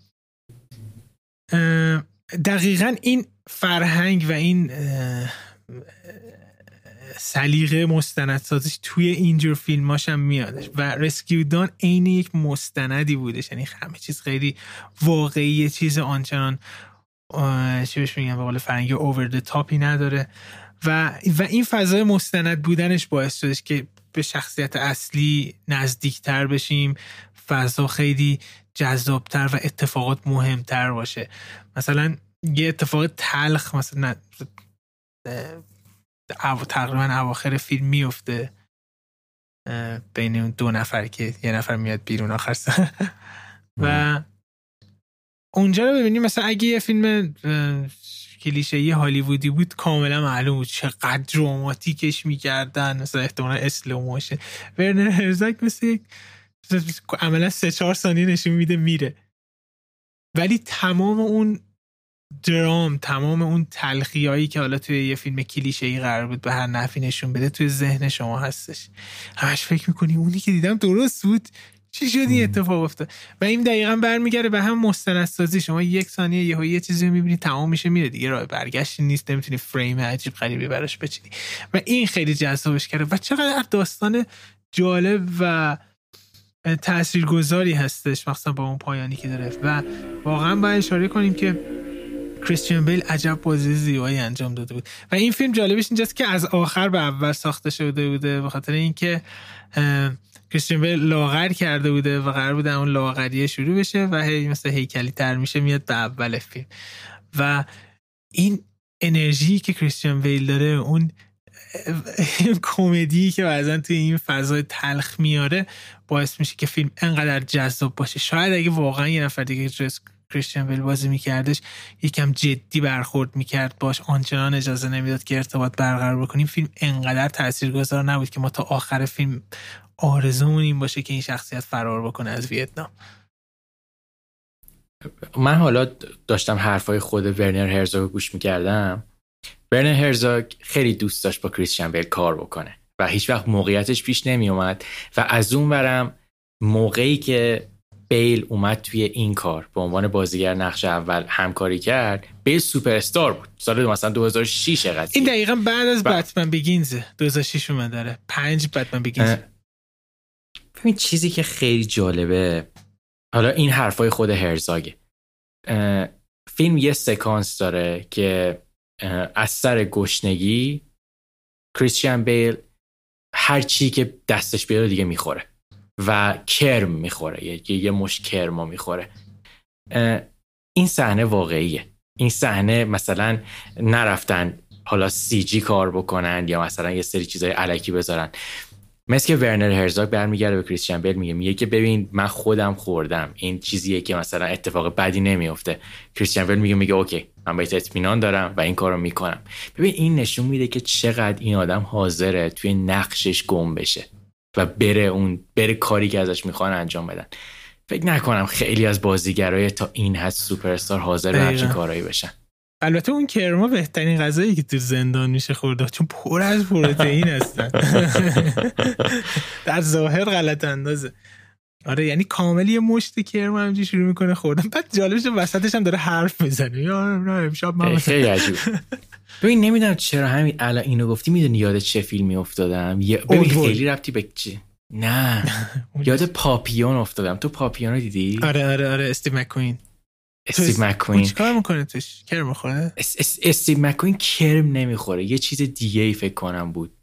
دقیقا این فرهنگ و این سلیقه مستندسازیش توی اینجور فیلماش هم میادش. و رسکیو دان عین یک مستندی بودش. یعنی همه چیز خیلی واقعی چیز آنچنان چی بهش میگم به قول فرنگی اوور د تاپی نداره. و و این فضای مستند بودنش باعث شدش که به شخصیت اصلی نزدیکتر بشیم فضا خیلی جذابتر و اتفاقات مهمتر باشه. مثلا یه اتفاق تلخ مثلا تقریبا اواخر فیلم میفته بین اون دو نفر که یه نفر میاد بیرون آخر و اونجا رو ببینیم. مثلا اگه یه فیلم کلیشه یه هالیوودی بود کاملا معلوم بود چقدر دراماتیکش می‌کردن. مثلا احتمالا slow motion. ورنر هرزاک مثل عملا سه چهار ثانیه نشون میده میره. ولی تمام اون درام تمام اون تلخیایی که حالا توی یه فیلم کلیشه ای قرار بود به هر نحوی نشون بده توی ذهن شما هستش. همش فکر می‌کنی اونی که دیدم درست بود. چی شد این اتفاق افتاد؟ و این دقیقا برمیگرده به هم مستندسازی. شما یک ثانیه یه یه چیزی رو می‌بینی تمام میشه میره دیگه. راه برگشتی نیست نمی‌تونی فریم عجیب غریبی براش بچینی. و این خیلی جذابش کرده. و چقدر داستان جالب و تاثیرگذاری هستش مخصوصا با اون پایانی که داره. و واقعا باید اشاره کنیم که کریستیان بیل عجب بازی زیبایی انجام داده بود. و این فیلم جالبش اینجاست که از آخر به اول ساخته شده بوده به خاطر اینکه کریستیان بیل لاغر کرده بوده و قرار بوده اون لاغریه شروع بشه و هی مثل هیکلی تر میشه میاد به اول فیلم. و این انرژی که کریستیان بیل داره اون (laughs) کمدی که بعضا توی این فضای تلخ میاره باعث میشه که فیلم انقدر جذاب باشه. شاید اگه واقعا یه نفر دیگه کریستیان بیل بازی میکردش یکم جدی برخورد می‌کرد باش آنچنان اجازه نمی‌داد که ارتباط برقرار بکنیم. فیلم انقدر تاثیرگذار نبود که ما تا آخر فیلم آرزومون این باشه که این شخصیت فرار بکنه از ویتنام. من حالا داشتم حرفای خود ورنر هرزاگ گوش می‌کردم. ورنر هرزاگ خیلی دوست داشت با کریستیان بیل کار بکنه و هیچ وقت موقعیتش پیش نمی اومد و از اون برم موقعی که بیل اومد توی این کار به عنوان بازیگر نقش اول همکاری کرد بیل سوپر استار بود. سال مثلا 2006 قضیه. این دقیقا بعد از ب... بتمن بگینز 2006 اومد داره پنج بتمن بگینز ببین چیزی که خیلی جالبه. حالا این حرفای خود هرزاگه. فیلم یه سکانس داره که از سر گشنگی کریستیان بیل هر چی که دستش بیاره دیگه می‌خوره و کرم می‌خوره. یه, یه مش کرما می‌خوره. این صحنه واقعیه. این صحنه مثلا نرفتن حالا سی جی کار بکنن یا مثلا یه سری چیزای علکی بذارن. مثل که ورنر هرزاگ برمیگرده به کریستیان بیل میگه میگه که ببین من خودم خوردم. این چیزیه که مثلا اتفاق بدی نمیفته. کریستیان بیل میگه میگه اوکی من بهت اطمینان دارم و این کارو می‌کنم. ببین این نشون میده که چقدر این آدم حاضره توی نقشش گم بشه و بره اون بره کاری که ازش می‌خوان انجام بدن. فکر نکنم خیلی از بازیگرای تا این حد سوپرستار حاضر به همچین کارایی بشن. البته اون کرما بهترین غذایی که تو زندان میشه خورده چون پر از پروتئین هستن. در ظاهر غلط اندازه. آره یعنی کاملی یه مشت کرم همینجوری شروع می‌کنه خوردن. بعد جالبش وسطش هم داره حرف می‌زنه. یا نه امشب من خیلی عجیب. ببین نمی‌دونم چرا همین الان اینو گفتی. می‌دونی یاد چه فیلمی افتادم؟ ببین خیلی ربطی به چی؟ نه. (laughs) یاد پاپیون افتادم. تو پاپیون رو دیدی؟ آره آره آره استیو مکوین استیو مکوین. چیکار می‌کنه توش؟ کرم می‌خوره؟ استیو مکوین کرم نمی‌خوره. یه چیز دیگه ای فکر کنم بود.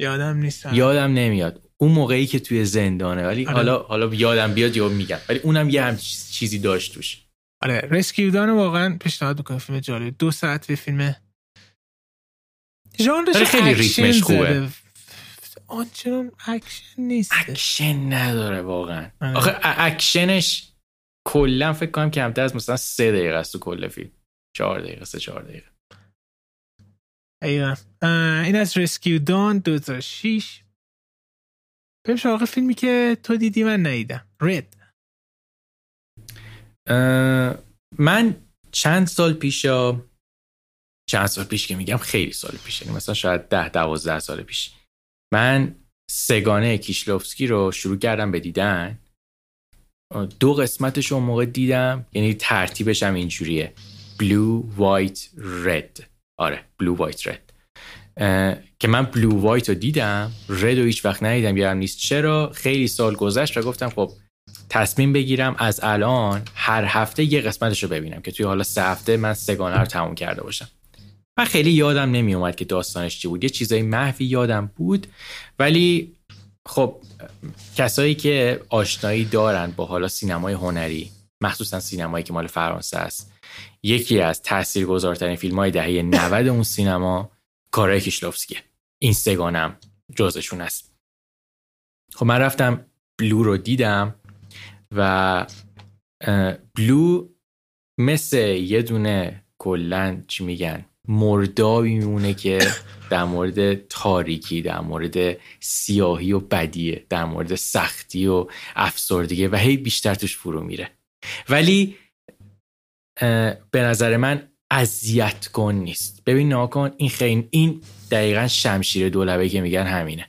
یادم نیست یادم نمیاد. اون موقعی که توی زندانه. ولی آره. حالا حالا یادم بیاد یا میگم. ولی اونم یه هم چیزی داشت توش. آره. رسکیودان واقعا پیشنهاد می‌کنم. فیلم جالب. دو ساعت به فیلم. ژانرش خیلی ریتمش خوبه. آنچنان اکشن نیست. اکشن نداره واقعا. آره. آخه اکشنش کلا فکر کنم کمتر از مثلا سه دقیقه است تو کل فیلم. چهار دقیقه سه چهار دقیقه. ایوه. این از Rescue Dawn 2006 بریم سراغ فیلمی که تو دیدی من ندیدم. رد من چند سال پیش چند سال پیش که میگم خیلی سال پیش یعنی مثلا شاید ده دوازده سال پیش من سگانه کیشلوفسکی رو شروع کردم به دیدن. دو قسمتش رو موقع دیدم. یعنی ترتیبش هم اینجوریه. بلو وایت رد آره بلو وایت رد که من بلو وایت رو دیدم. رد رو هیچ وقت ندیدم یادم نیست چرا. خیلی سال گذشت و گفتم خب تصمیم بگیرم از الان هر هفته یه قسمتش رو ببینم که توی حالا سه هفته من سگانه رو تموم کرده باشم. من خیلی یادم نمی اومد که داستانش چی بود. یه چیزای محوی یادم بود. ولی خب کسایی که آشنایی دارن با حالا سینمای هنری مخصوصا سینمایی که مال فرانسه است. یکی از تاثیرگذارترین فیلم های دهه 90 اون سینما کارای کیشلوفسکیه. این سگانم جزشون است. خب من رفتم بلو رو دیدم و بلو مثل یه دونه کلا چی میگن؟ مردابی میمونه که در مورد تاریکی در مورد سیاهی و بدیه در مورد سختی و افسردگی و هی بیشتر توش فرو میره. ولی به نظر من اذیت کن نیست. ببین ناکن این خیلی این دقیقا شمشیر دولبه که میگن همینه.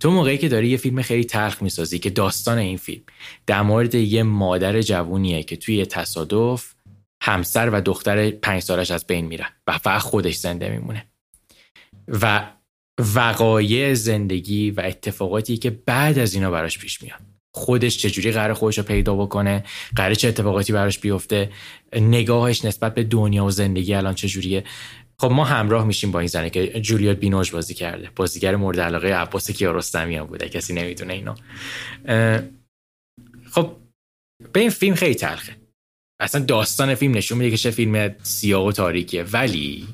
تو موقعی که داری یه فیلم خیلی تلخ می‌سازی که داستان این فیلم در مورد یه مادر جوونیه که توی تصادف همسر و دختر پنج سالش از بین میره و فقط خودش زنده میمونه. و وقایع زندگی و اتفاقاتی که بعد از اینا براش پیش میاد. خودش چجوری قرار خودش رو پیدا بکنه قرار چه اتفاقاتی براش بیفته نگاهش نسبت به دنیا و زندگی الان چجوریه. خب ما همراه میشیم با این زنه که جولیوت بینوش بازی کرده. بازیگر مورد علاقه عباس کیارستمی هم بوده کسی نمی‌دونه اینو خب به این فیلم خیلی تلخه. اصلا داستان فیلم نشون میده که چه فیلم سیاه و تاریکیه. ولی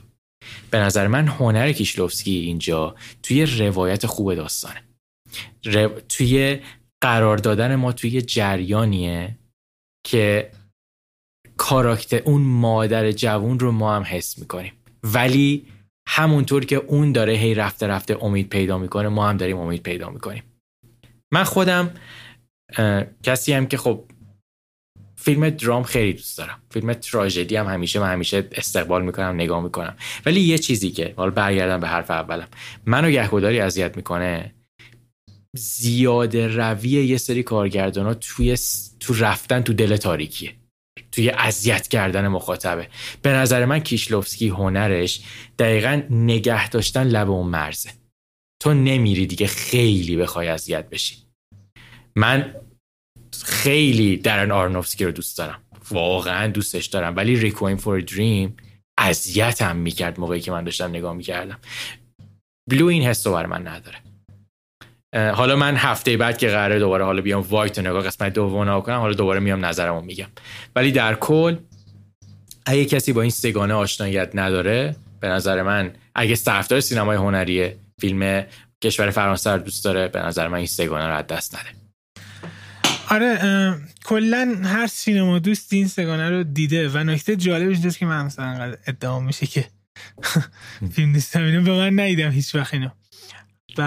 به نظر من هنر کیشلوفسکی اینجا توی روایت خوب داستانه. توی قرار دادن ما توی جریانیه که کاراکتر اون مادر جوون رو ما هم حس می‌کنیم. ولی همونطور که اون داره هی رفته رفته امید پیدا می‌کنه ما هم داریم امید پیدا می‌کنیم. من خودم کسی هم که خب فیلم درام خیلی دوست دارم. فیلم تراژدی هم همیشه من همیشه استقبال می‌کنم نگاه می‌کنم. ولی یه چیزی که حالا برگردم به حرف اولم. منو گهگداری اذیت می‌کنه زیاده روی یه سری کارگردان ها توی تو رفتن تو دل تاریکیه. توی اذیت کردن مخاطبه. به نظر من کیشلوفسکی هنرش دقیقا نگه داشتن لب اون مرزه. تو نمیری دیگه خیلی بخوای اذیت بشی. من خیلی درن آرنوفسکی رو دوست دارم. واقعا دوستش دارم. ولی ریکوین فور دریم اذیتم می‌کرد موقعی که من داشتم نگاه می‌کردم. بلو این حس رو بر من نداره. حالا من هفته بعد که قراره دوباره حالا بیام وایت نگاه قسمت دوم کنم حالا دوباره میام نظرمو میگم. ولی در کل اگه کسی با این سگانه آشناییت نداره به نظر من اگه طرفدار سینمای هنریه فیلم کشور فرانسه رو دوست داره به نظر من این سگانه رو از دست نده. آره کلا هر سینما دوست این سگانه رو دیده و نکته جالب اینجاست که من مثلا ادعا میشه که (laughs) فیلم نیستم اینو به من ندیدم هیچ وقت اینو. و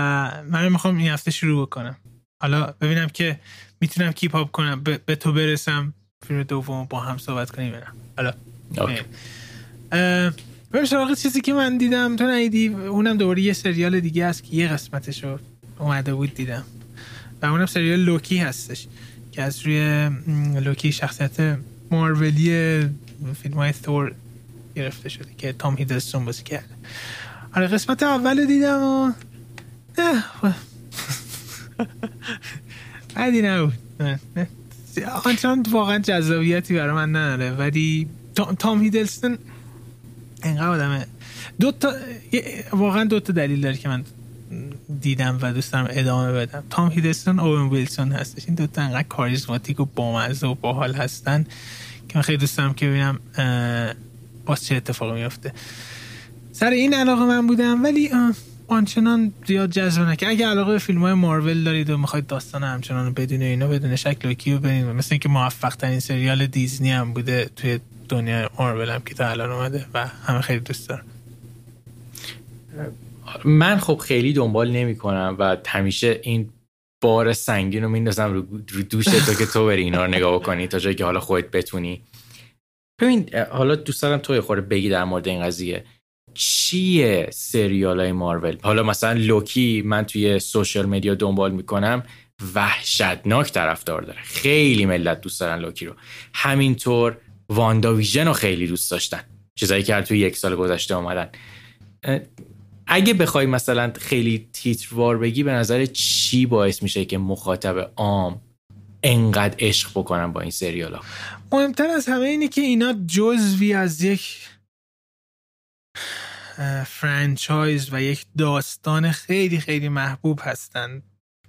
من می‌خوام این هفته شروع بکنم. حالا ببینم که می‌تونم keep up کنم. به تو برسم. فیلم دوم با هم صحبت کنیم برم حالا. بریم سراغ چیزی که من دیدم تو ندیدی؟ اونم دوباره یه سریال دیگه است که یه قسمتش رو اومده بود دیدم. و اونم سریال لوکی هستش. از روی لوکی شخصیت مارولی فیلم های ثور گرفته شده که تام هیدلستون بازی کرده. آره قسمت اول دیدم و (laughs) بدی نبود. آنچنان واقعا جذابیتی برای من نداره ولی تام هیدلستون اینقدر آدمه. دو تا واقعا دو تا دلیل داره که من دیدم و دوست دارم ادامه بدم. تام هیدلستون اوون ویلسون هستش. این دوتا انقدر کاریزماتیک و بامزه و باحال هستن که من خیلی دوست دارم که ببینم باز چه اتفاقی میفته سر این علاقه من بودم ولی آنچنان زیاد جذب نکرد. اگه علاقه به فیلم های مارول دارید و می‌خواید داستان همچنان رو بدون اینا بدون شک لوکی رو ببینید. مثل اینکه موفق ترین سریال دیزنی هم بوده توی دنیا مارول هم که تا الان اومده و همه خیلی دوست دارم من خب خیلی دنبال نمی کنم و همیشه این بار سنگین رو میندازم رو, رو دوش تو که تو بری اینا رو نگاه کنی تا جایی که حالا خودت بتونی. ببین حالا دوست دارم تو یه خورده بگی در مورد این قضیه. چیه سریال های مارول؟ حالا مثلا لوکی من توی social media دنبال می‌کنم وحشتناک طرفدار داره. خیلی ملت دوست دارن لوکی رو. همینطور واندا ویژن رو خیلی دوست داشتن. چیزایی که توی یک سال گذشته آمدن اگه بخوای مثلا خیلی تیتروار بگی به نظر چی باعث میشه که مخاطب عام انقدر عشق بکنن با این سریال ها مهمتر از همه اینه که اینا جزوی از یک franchise و یک داستان خیلی خیلی محبوب هستند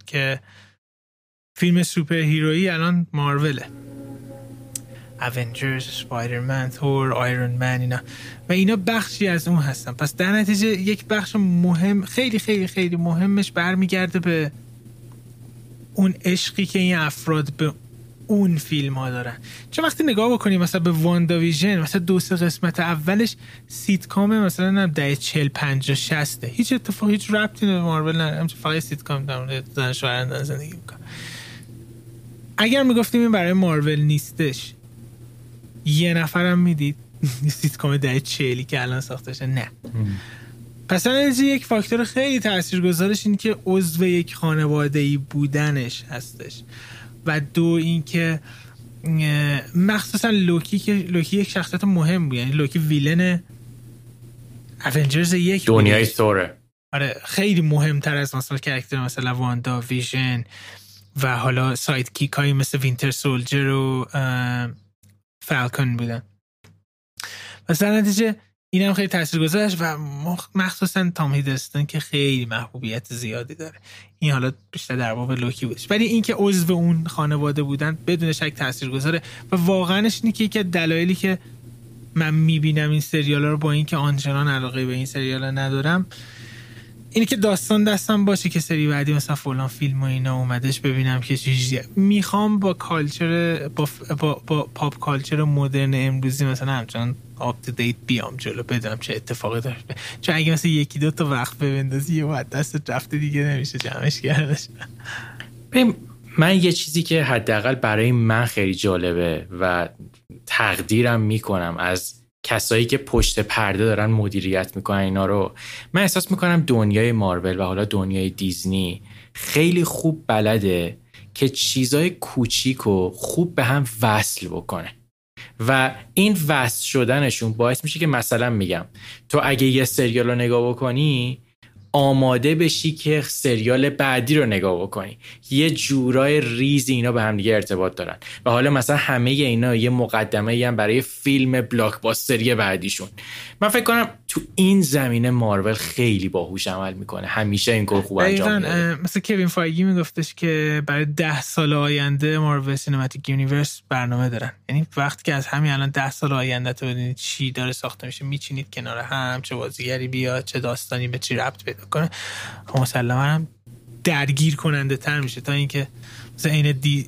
که فیلم superhero یی الان ماروله. اونجرز، سپایدرمن، ثور، آیرون من اینا. و اینا بخشی از اون هستن. پس در نتیجه یک بخش مهم خیلی خیلی خیلی مهمش برمیگرده به اون عشقی که این افراد به اون فیلم ها دارن. چون وقتی نگاه بکنیم مثلا به واندا ویژن مثلا دو سه قسمت اولش سیتکام مثلا دهه چل پنجاه شصته هیچ اتفاقی هیچ ربطی به مارول نداره. فقط سیتکام در مورد زن زندگی می‌کنه. اگر می‌گفتیم این برای مارول نیستش یه نفرم می‌دید. (laughs) سیتکام ده چلی که الان ساخته نه. پس یک فاکتور خیلی تاثیرگذارش این که عضو یک خانواده ای بودنش هستش. و دو اینکه مخصوصا لوکی که لوکی یک شخصیت مهم بود. یعنی لوکی villain اونجرز یک دنیای ثوره آره خیلی مهمتر از مثلا character مثلا واندا ویژن و حالا sidekick هایی مثل وینتر سولجر و فالکون بودن. پس در نتیجه این هم خیلی تاثیر گذاشت و مخصوصا تام هیدستون که خیلی محبوبیت زیادی داره. این حالا بیشتر در باب لوکی بودش. ولی اینکه عضو اون خانواده بودن بدون شک تاثیر گذاره و واقعاش اینه که یکی دلایلی که من می‌بینم این سریال رو با اینکه آنچنان علاقه به این سریال ندارم اینه که داستان دستم باشه که سری بعدی مثلا فلان فیلم و اینا اومدش ببینم که چیزیه. می‌خوام با کالچر با, با, با پاپ کالچر مدرن امروزی مثلا همچنان آپ تو دیت بیام جلو بدونم چه اتفاقی داره. چون اگه مثلا یکی دو تا وقت ببندازی یه وقت دست رفته دیگه نمیشه جمعش کردش. من یه چیزی که حداقل برای من خیلی جالبه و تقدیرم می‌کنم از کسایی که پشت پرده دارن مدیریت می‌کنن اینا رو. من احساس می‌کنم دنیای مارول و حالا دنیای دیزنی خیلی خوب بلده که چیزای کوچیک و خوب به هم وصل بکنه. و این وصل شدنشون باعث میشه که مثلا میگم تو اگه یه سریال رو نگاه بکنی آماده بشی که سریال بعدی رو نگاه بکنی. یه جورای ریزی اینا به هم دیگه ارتباط دارن. و حالا مثلا همه اینا یه مقدمه هم برای فیلم بلاکباستری بعدیشون. من فکر کنم تو این زمینه مارول خیلی باهوش عمل می‌کنه. همیشه این کار خوب انجام میده. مثلا کوین فایگی میگفتش که برای ده سال آینده Marvel Cinematic Universe برنامه دارن. یعنی وقتی که از همین الان ده سال آینده تو ببینید چی داره ساخته میشه میچینید کنار هم چه بازیگری بیاد چه داستانی به چی ربط پیدا کنه خب مسلما هم درگیر کننده تر میشه تا اینکه مثلا این دی,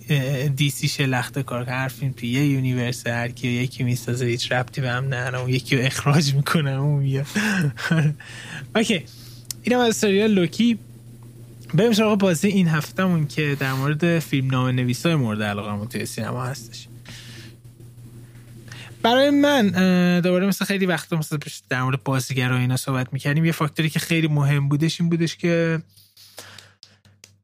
دی سی شلخته کار هر فیلم توی یه universe هر کی یکی می‌سازه هیچ ربطی به هم نه اون یکی رو اخراج می‌کنه اون میاد. (laughs) اوکی. اینم از سریال لوکی. بریم سراغ بازی این هفتهمون که در مورد فیلم نام نویسای مورد علاقه توی سینما هستش. برای من دوباره مثل خیلی وقتا مثل در مورد بازیگر و اینا صحبت می‌کردیم یه فاکتوری که خیلی مهم بودش این بودش که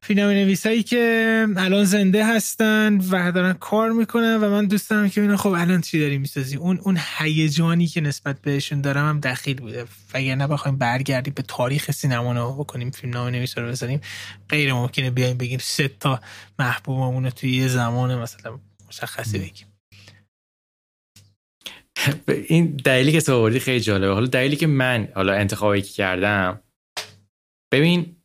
فیلم نویسایی که الان زنده هستن و دارن کار می‌کنن و من دوست دارم که اینا خب الان چی داری می‌سازی. اون اون هیجانی که نسبت بهشون دارم هم دخیل بوده. نه بخوایم برگردیم به تاریخ سینما رو بکنیم فیلم نام نویسا رو بزنیم. غیر ممکنه بیایم بگیم سه تا محبوبمون رو توی یه زمان مثلا مشخصی بگیم. این دلیلی که تو خیلی جالبه. حالا دلیلی که من حالا انتخابی کردم ببین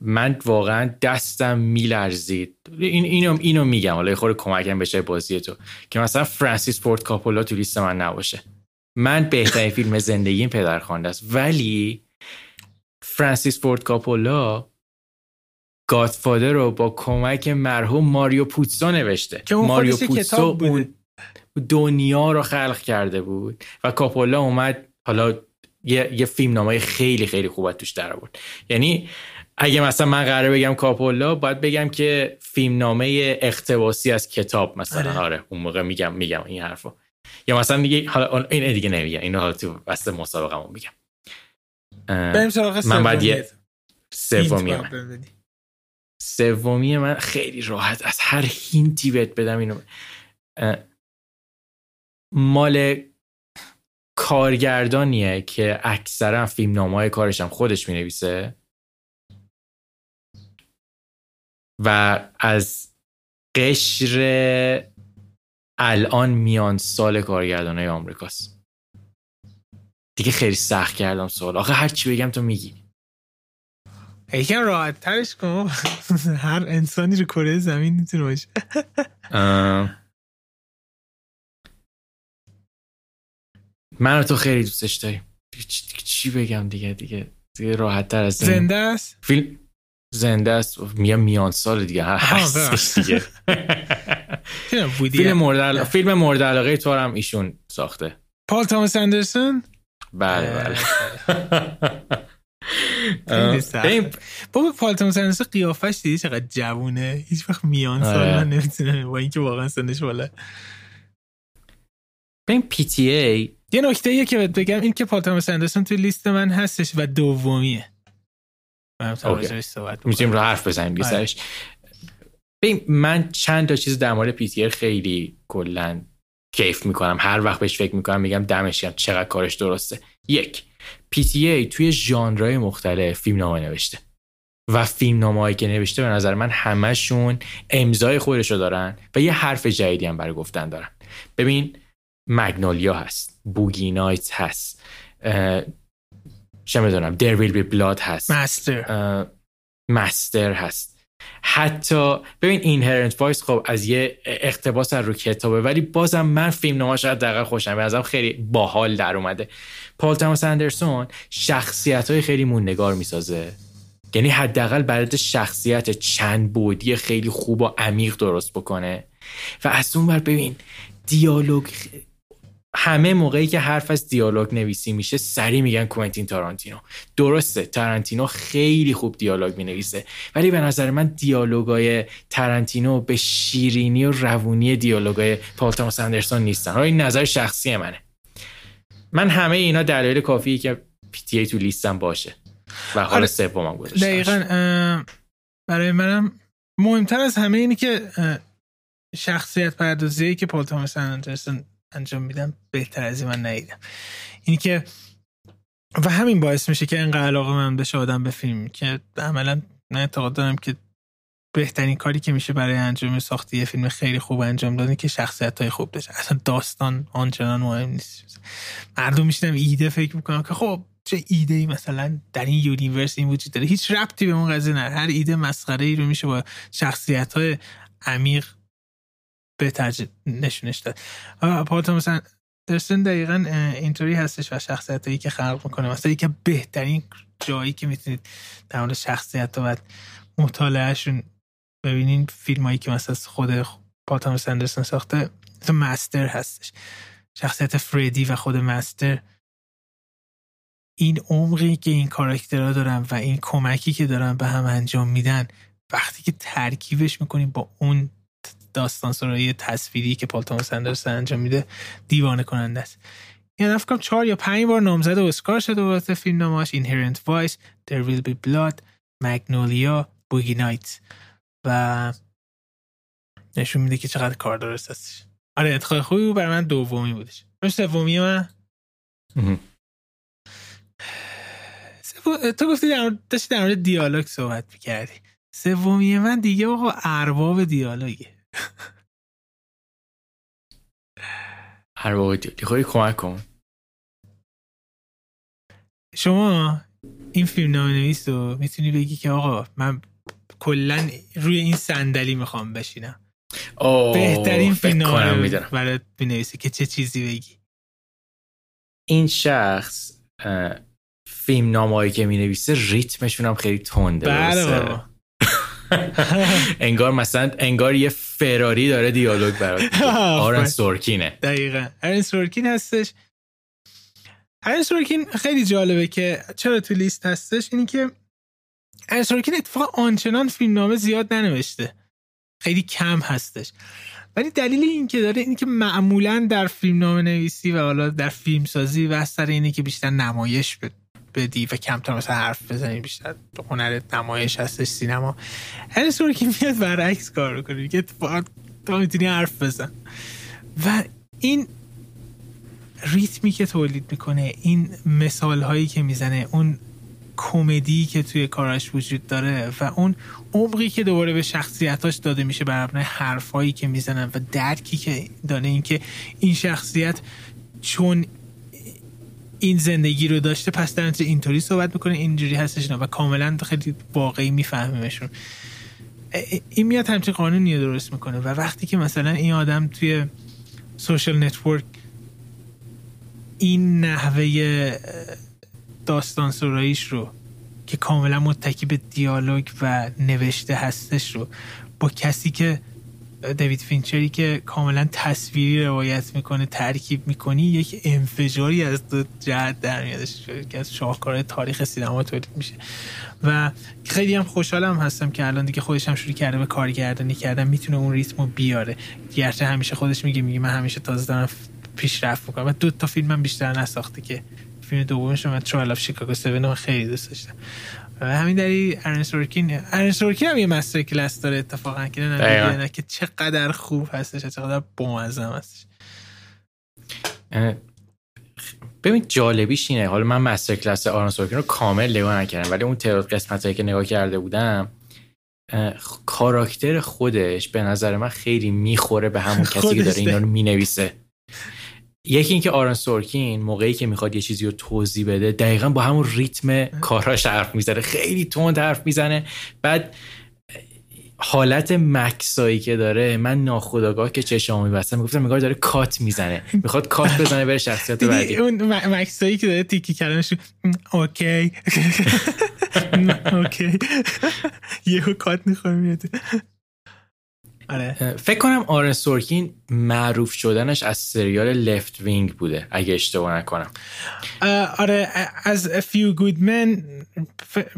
من واقعا دستم میلرزید. این اینو اینو میگم. حالا خود کمکم بشه بازی تو. که مثلا فرانسیس فورد کاپولا تو لیست من نباشه. من بهترین فیلم زندگیم پدرخوانده است. ولی فرانسیس فورد کاپولا گادفادر رو با کمک مرحوم ماریو پوتسو نوشته. که ماریو پوتسو اون دنیا رو خلق کرده بود و کاپولا اومد حالا یه, یه فیلم نامه خیلی خیلی خوبت توش در بود یعنی اگه مثلا من قراره بگم کاپولا باید بگم که فیلم نامه اقتباسی از کتاب مثلا. آره, آره. اون موقع میگم میگم این حرفو. یا مثلا دیگه حالا این دیگه نمیگم اینو حالا تو وسط مسابقمون میگم. من بعد یه سومی من. سومی من خیلی راحت از هر هینتی بهت بدم اینو. مال کارگردانیه که اکثرا فیلم نامه های کارش هم خودش می نویسه و از قشر الان میان سال کارگردان های آمریکاست. دیگه خیلی سخت کردم سوال. آخه هر چی بگم تو میگی. یکم راحت ترش کن. (laughs) هر انسانی رو کره زمین می‌تونه باشه. من تو خیلی دوستش داریم چی بگم دیگه؟ دیگه دیگه راحت تر از زنده است؟ فیلم زنده است. میگم میان سال دیگه. هستش دیگه. (laughs) فیلم مورد فیلم مورد علاقه تو هم ایشون ساخته. پال تامس اندرسون؟ بله بله. (laughs) بابا پال تامس اندرسون قیافش دیدی چقدر جوونه؟ هیچ وقت میان سال من نمی‌تونه با اینکه واقعا سنش بالا. این PTA یه نکته یه که بگم این که پال تامس اندرسون توی لیست من هستش و دومیه. می‌تونیم رو حرف بزنیم بیسرش آره. من چند تا چیز در مورد پی خیلی کلا کیف می‌کنم. هر وقت بهش فکر می‌کنم میگم دمش چقدر کارش درسته. یک پی توی ژانرهای مختلف فیلم نامه نوشته. و فیلم نامه که نوشته به نظر من همشون امضای خودشو دارن و یه حرف جدیدی هم برای گفتن دارن. ببین مگنولیا هست. بوگی نایت هست چه می‌دونم There Will Be Blood هست. Master Master هست. حتی ببین Inherent Vice خب از یه اقتباس از رو کتابه ولی بازم من فیلم نامش دقیقا خوشم میاد ازش خیلی باحال در اومده. پال تاماس اندرسون شخصیت های خیلی موندگار می‌سازه. یعنی حداقل برای شخصیت چند بعدی خیلی خوب و عمیق درست بکنه. و از اون بر ببین دیالوگ همه موقعی که حرف از دیالوگ نویسی میشه سری میگن کوینتین تارانتینو. درسته تارانتینو خیلی خوب دیالوگ می‌نویسه. ولی به نظر من دیالوگای تارانتینو به شیرینی و روونی دیالوگای پال تاماس اندرسون نیستن. این نظر شخصی منه. من همه اینا دلایل کافیه که PTA تو لیستم باشه و حال آره. سومم گذاشتم دقیقا برای منم مهمتر از همه اینه که شخصیت پردازی که پال تاماس اندرسون انجام میده بهتر از این من ندیدم. اینی که و همین باعث میشه که اینقدر علاقه من بشه آدم به فیلم. که عملا من اعتقاد دارم که بهترین کاری که میشه برای انجام ساختی یه فیلم خیلی خوب انجام دادن که شخصیت های خوب داشته اصلا داستان آنچنان مهم نیست. مردم میشینن ایده فکر می‌کنم که خب چه ایده ای مثلا در این universe این وجود داره. هیچ ربطی به اون قضیه نه هر ایده مسخره ای رو میشه با شخصیت های عمیق به نشونش داد. پال مثلا درستن دقیقا اینطوری هستش و شخصیت هایی که خلق می‌کنه. مثلا یکی بهترین جایی که می‌تونید در مورد شخصیت و مطالعهشون ببینین فیلم هایی که مثلا خود پاتام سندرسون ساخته مثلا مستر هستش. شخصیت فریدی و خود مستر. این عمقی که این کاراکترها دارن و این کمکی که دارن به هم انجام میدن وقتی که ترکیبش می‌کنیم با اون داستان سرایی تصویری که پال توماس اندرسون انجام میده دیوانه کننده است. یعنی فکر چهار یا پنج بار نامزد اسکار شده واسه فیلم نامش Inherent Vice There Will Be Blood Magnolia Boogie Night و نشون میده که چقدر کار درست هستش آره انتخاب خوبی بود برای من دومی بودش. سومی من؟ تو گفتی در داشتی در مورد دیالوگ صحبت می‌کردی. سومی من دیگه آقا ارباب دیالوگه. هر واقع خواهی کمک کن. شما این فیلم نام نویس رو می‌تونی بگی که آقا من کلا روی این صندلی می‌خوام بشینم. بهترین فیلم نام برای بنویسی که چه چیزی بگی. این شخص فیلم نامایی که می نویسه ریتمشون هم خیلی تنده بله (laughs) انگار مثلا انگار یه فراری داره دیالوگ برات (laughs) آرن سورکینه. دقیقا. آرن سورکین هستش. آرن سورکین خیلی جالبه که چرا تو لیست هستش؟ اینی که آرن سورکین اتفاقا آنچنان فیلم نامه زیاد ننوشته. خیلی کم هستش. ولی دلیل این که داره اینی که معمولا در فیلم نامه نویسی و حالا در فیلم سازی و سر اینی که بیشتر نمایش بدی و کمتر مثلا حرف بزنی بیشتر هنر نمایش هستش سینما. هر سوری که میاد برعکس کار کنی که تو می‌تونی حرف بزن. و این ریتمی که تولید می‌کنه این مثال هایی که می‌زنه اون کمدی که توی کاراش وجود داره و اون عمقی که دوباره به شخصیتاش داده میشه بر مبنای حرفایی که می‌زنن و درکی که داره اینکه این شخصیت چون این زندگی رو داشته پس در اینطوری صحبت می‌کنه اینجوری هستش و کاملا خیلی واقعی میفهمیمشون این میاد همچین قانونی رو درست می‌کنه. و وقتی که مثلا این آدم توی Social Network این نحوه داستان سراییش رو که کاملا متکی به دیالوگ و نوشته هستش رو با کسی که دیوید فینچری که کاملا تصویری روایت می‌کنه ترکیب می‌کنی یک انفجاری از دو جهت در میادش که از شاهکار تاریخ سینما تولید میشه. و خیلی هم خوشحالم هستم که الان دیگه خودش هم شروع کرده به کارگردانی کردن می‌تونه اون ریتمو بیاره. گرچه همیشه خودش میگه میگه من همیشه تازه دارم پیشرفت می‌کنم. و دو تا فیلم هم بیشتر نساخته که فیلم دومش من Trial of Chicago 7 خیلی دوست داشتم. همین داری ارن سورکین ارن سورکین هم یه master class داره اتفاقا که نه که چقدر خوب هستش چقدر بامزه هستش. ببین جالبیش اینه حالا من master class آرن سورکین رو کامل نگاه نکردم ولی اون تعداد قسمت که نگاه کرده بودم کاراکتر خودش به نظر من خیلی می‌خوره به همون کسی که داره اینا رو می‌نویسه. یکی اینکه آرن سورکین موقعی که می‌خواد یه چیزی رو توضیح بده دقیقا با همون ریتم کاراش حرف می‌زنه خیلی تند حرف می‌زنه. بعد حالت مکثایی که داره من ناخودآگاه که چشامو میبستم می‌گفتم انگار داره کات می‌زنه. می‌خواد کات بزنه بره شخصیت بعدی. اون مکثایی که داره تیکی کردنش OK. OK. (laughs) (laughs) یهو کات می‌خوره میاد. آره. فکر کنم آرن سورکین معروف شدنش از سریال لفت وینگ بوده اگه اشتباه نکنم. آره از Good Men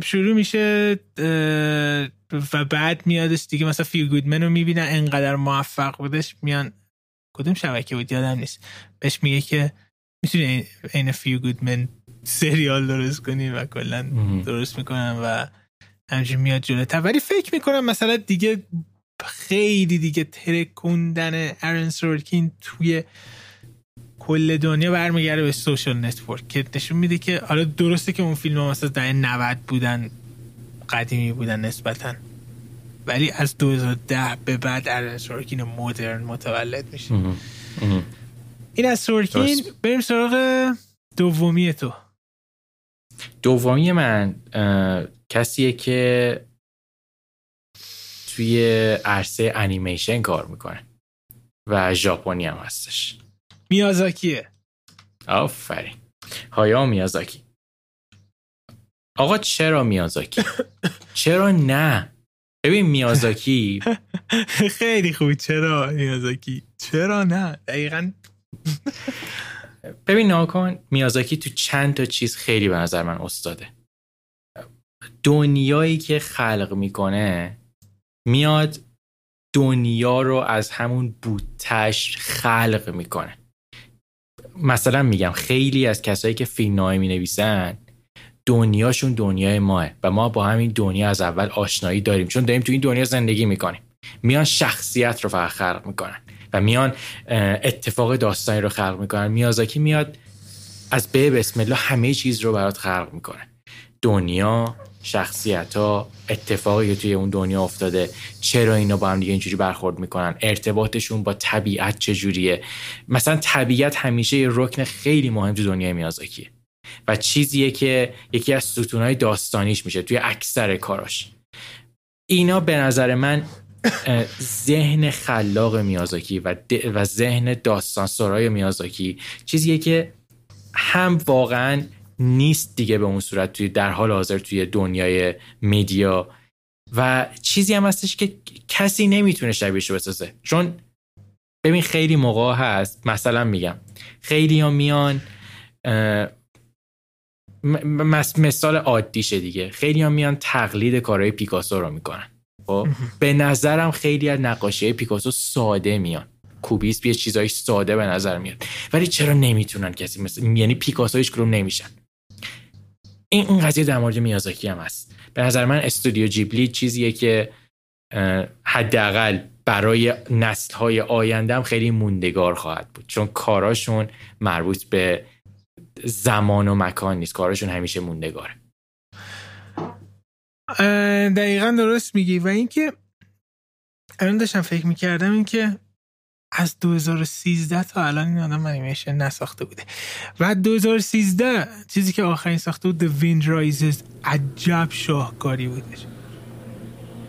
شروع میشه و بعد میادش دیگه مثلا Good Men رو می‌بینن انقدر موفق بودش میان کدوم شبکه بود؟ یادم نیست. بهش میگه که می‌تونی این Good Men سریال درست کنی و کلا درست می‌کنن و همچنین میاد جلوتر. ولی فکر می‌کنم مثلا دیگه خیلی دیگه ترکوندن ارن سورکین توی کل دنیا برمیگرده به Social Network که نشون میده که حالا درسته که اون فیلم ها مثلا در 90 بودن قدیمی بودن نسبتا. ولی از 2010 به بعد ارن سورکین مدرن متولد میشه. این از سورکین. بریم سراغ دومی تو. دومی من کسیه که توی عرصه انیمیشن کار می‌کنه و ژاپنی هم هستش. میازاکیه. آفرین. هایا میازاکی. آقا چرا میازاکی؟ (laughs) چرا نه؟ ببین میازاکی. (laughs) خیلی خوب چرا میازاکی؟ چرا نه؟ دقیقا. (laughs) ببین ناکن میازاکی تو چند تا چیز خیلی به نظر من استاده. دنیایی که خلق می‌کنه میاد دنیا رو از همون بوتش خلق می‌کنه. مثلا میگم خیلی از کسایی که فیلم می نویسن دنیاشون دنیای ماه و ما با همین دنیا از اول آشنایی داریم چون داریم تو این دنیا زندگی می‌کنیم. میان شخصیت رو فقط خلق می‌کنن و میان اتفاق داستانی رو خلق می‌کنن. میازاکی میاد از به بسم الله همه چیز رو برات خلق می‌کنه. دنیا شخصیت ها اتفاقی که توی اون دنیا افتاده چرا اینا با هم دیگه اینجوری برخورد می‌کنن؟ ارتباطشون با طبیعت چجوریه؟ مثلا طبیعت همیشه یه رکن خیلی مهم تو دنیای میازاکیه و چیزیه که یکی از ستونهای داستانیش میشه توی اکثر کاراش. اینا به نظر من ذهن خلاق میازاکی و, و ذهن داستان سرای میازاکی چیزیه که هم واقعا نیست دیگه به اون صورت توی در حال حاضر توی دنیای میدیا. و چیزی هم هستش که کسی نمی‌تونه شبیهش رو بسازه. چون ببین خیلی موقع هست مثلا میگم خیلی ها میان مثال عادیشه دیگه. خیلی ها میان تقلید کارهای پیکاسو رو می‌کنن. خب؟ به نظرم خیلی از نقاشی پیکاسو ساده میان. کوبیس یه چیزای ساده به نظر میاد. ولی چرا نمی‌تونن کسی مثل یعنی پیکاسو هیچ نمیشن. این اون قضیه در مورد میازاکی هم هست. به نظر من استودیو جیبلی چیزیه که حداقل برای نسل های آینده هم خیلی موندگار خواهد بود. چون کاراشون مربوط به زمان و مکان نیست. کاراشون همیشه موندگاره. دقیقا درست میگی. و اینکه الان داشتم فکر می‌کردم اینکه از 2013 تا الان این آدم انیمیشن نساخته بوده. و 2013 چیزی که آخرین ساخته بود The Wind Rises عجب شاهکاری بودش.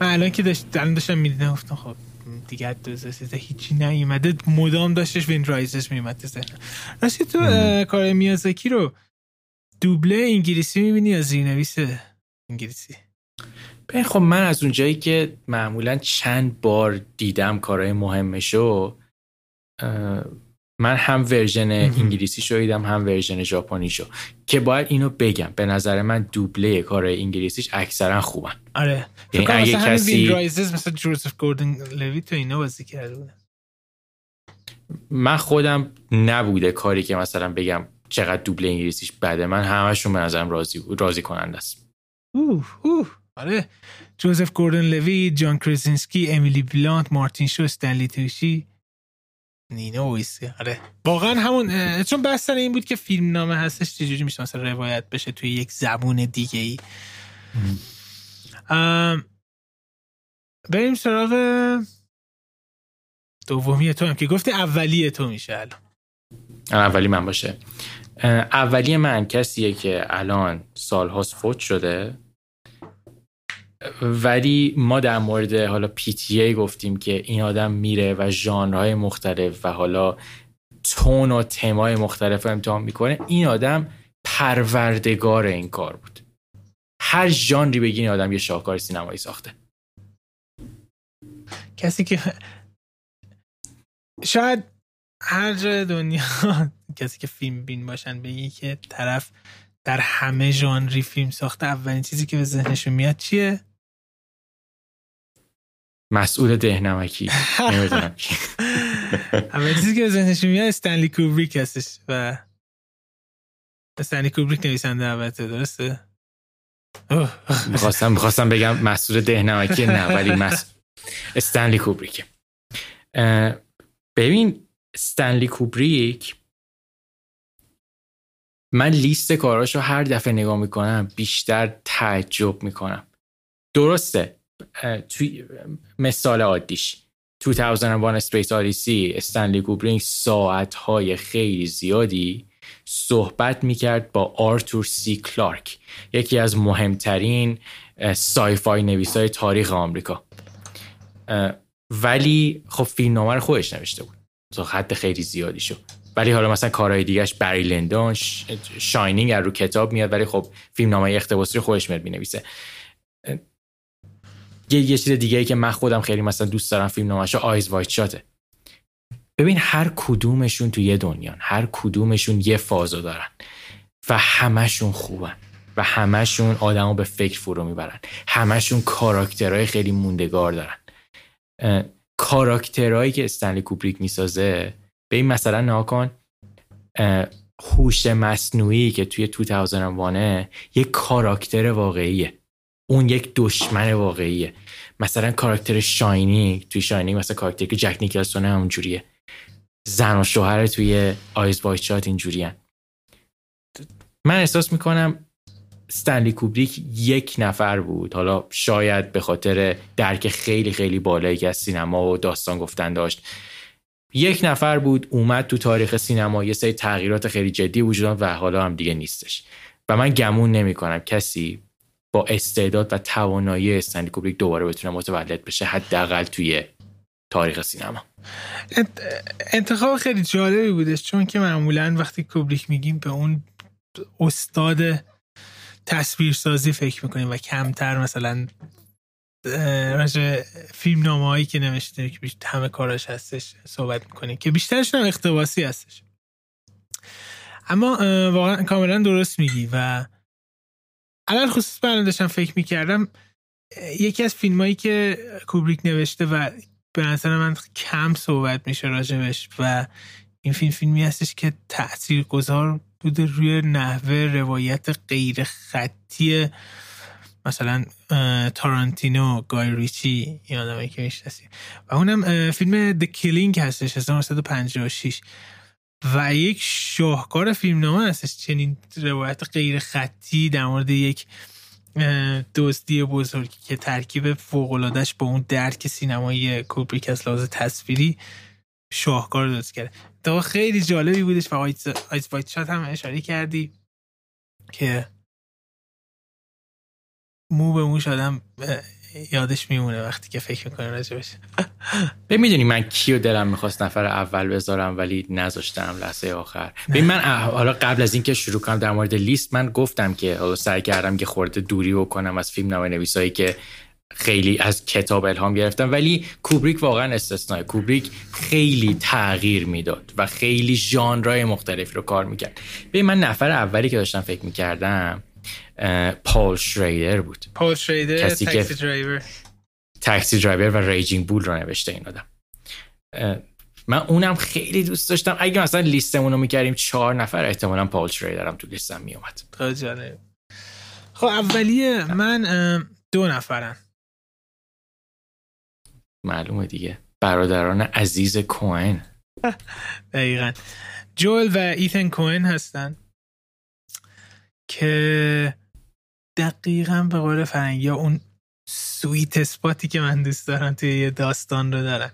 من الان که داشت الان داشتم می‌دیدم گفتم خب دیگه 2013 هیچی نیومده. مدام داشتش Wind Rises میومد تو ذهنم. راستی تو کار میازاکی رو دوبله انگلیسی می‌بینی یا زیرنویس انگلیسی؟ خب من از اونجایی که معمولا چند بار دیدم کارهای مهمشو من هم version انگلیسی شو دیدم هم version ژاپنی شو که باید اینو بگم به نظر من دوبله کار انگلیسیش اکثرا خوبن. آره. یعنی اگه کسی مثل جوزف گوردن لوی تو اینا بازی کرده من خودم نبوده کاری که مثلا بگم چقدر دوبله انگلیسیش بده. من همشون به نظرم راضی راضی کننده است. اوه اوه. آره. جوزف گوردن لوی جان کرزینسکی امیلی بلانت مارتین شو استنلی توشی نینا ویسی آره. واقعا همون چون بستن این بود که فیلم نامه هستش چجوری میشه مثلا روایت بشه توی یک زبون دیگه ای بریم سراغ دومی تو هم که گفتی اولی تو میشه الان. اولی من باشه. اولی من کسیه که الان سالهاست فوت شده. ولی ما در مورد حالا پی گفتیم که این آدم میره و ژانرهای مختلف و حالا تون و تمای مختلف امتحان می‌کنه. این آدم پروردگار این کار بود. هر ژانری بگی این آدم یه شاهکار سینمایی ساخته. کسی که شاید هر جای دنیا (laughs) کسی که فیلم بین باشن بگی که طرف در همه ژانری فیلم ساخته اولین چیزی که به ذهنش میاد چیه؟ مسئول دهنمکی. نمی‌دونم (laughs) اولین چیزی که ذهنش میاد استنلی کوبریک هستش و استنلی کوبریک نویسنده البته درسته؟ می‌خواستم می‌خواستم بگم مسئول دهنمکی نه ولی مس... استنلی کوبریک ببین استنلی کوبریک من لیست کاراشو هر دفعه نگاه می‌کنم بیشتر تعجب می‌کنم. درسته. توی مثال عادیش. 2001 Space Odyssey استنلی کوبریک ساعت های خیلی زیادی صحبت می‌کرد با آرتور سی کلارک یکی از مهمترین sci-fi نویس های تاریخ آمریکا. ولی خب فیلم نامه رو خودش نوشته بود. تو خط خیلی زیادی شد. ولی حالا مثلا کارهای دیگهش Barry Lyndon Shining رو کتاب میاد ولی خب فیلم نامه اقتباسی خودش میاد می‌نویسه. یه یه چیز دیگه ای که من خودم خیلی مثلا دوست دارم فیلم نامش Eyes Wide Shut ه. ببین هر کدومشون تو یه دنیان هر کدومشون یه فازو دارن و همشون خوبن و همشون آدمو به فکر فرو می‌برن. همشون کاراکترهای خیلی موندگار دارن. کاراکترهایی که استنلی کوبریک می‌سازه به این مثلا ناکن هوش مصنوعی که توی 2001 یه کاراکتر واقعیه. اون یک دشمن واقعیه. مثلا کاراکتر Shining توی Shining مثلا کاراکتری که جک نیکلسون همون جوریه زن و شوهر توی Eyes Wide Shut اینجوری من احساس می‌کنم استنلی کوبریک یک نفر بود. حالا شاید به خاطر درک خیلی خیلی بالایی که از سینما و داستان گفتن داشت. یک نفر بود اومد تو تاریخ سینما یه سری تغییرات خیلی جدی وجود و حالا هم دیگه نیستش. و من گمون نمی کنم کسی با استعداد و توانایی استنلی کوبریک دوباره بتونه متولد بشه حداقل توی تاریخ سینما. انتخاب خیلی جالبی بودش چون که معمولا وقتی کوبریک میگیم به اون استاد تصویرسازی فکر می‌کنیم و کمتر مثلا راجع فیلم نامه هایی که نوشته که همه کاراش هستش صحبت می‌کنیم که بیشترشون هم اختباسی هستش. اما واقعا کاملا درست میگی و الان خصوص من داشتم فکر می‌کردم یکی از فیلم هایی که کوبریک نوشته و به نظر من کم صحبت میشه راجبش و این فیلم فیلمی هستش که تأثیر گذار بوده روی نحوه روایت غیر خطی مثلا تارانتینو گای ریچی آدمایی که می‌شناسیم و اونم فیلم The Killing هستش 1956 و یک شاهکار فیلم نامه هستش چنین روایت غیر خطی در مورد یک دزدی بزرگی که ترکیب فوق‌العادش با اون درک سینمایی کوبریک از لحاظ تصویری شاهکار درست کرده. تا خیلی جالبی بودش و Eyes Wide Shut هم اشاره کردی که مو به مو شدم یادش میمونه وقتی که فکر می‌کنه راجبش. (laughs) به می‌دونی من کیو دلم می‌خواست نفر اول بذارم ولی نذاشتم لحظه آخر. ببین من حالا قبل از اینکه شروع کنم در مورد لیست من گفتم که حالا سعی کردم یه خورده دوری بکنم از فیلم نامه نویسایی که خیلی از کتاب الهام گرفتم. ولی کوبریک واقعا استثنای کوبریک خیلی تغییر می‌داد و خیلی ژانرهای مختلف رو کار می‌کرد. ببین من نفر اولی که داشتم فکر می‌کردم پال شریدر بود. پال شریدر Taxi Driver Taxi Driver و Raging Bull رو نوشته این آدم. من اونم خیلی دوست داشتم. اگه مثلا لیستمون رو می‌کردیم چهار نفر احتمالا پال شریدر هم تو لیستم میومد خب اولیه من دو نفرن. معلومه دیگه. برادران عزیز کوئن (laughs) دقیقا. جول و ایتن کوئن هستن. که دقیقا به قول فرنگی اون سویت اسپاتی که من دوست دارم توی یه داستان رو دارن.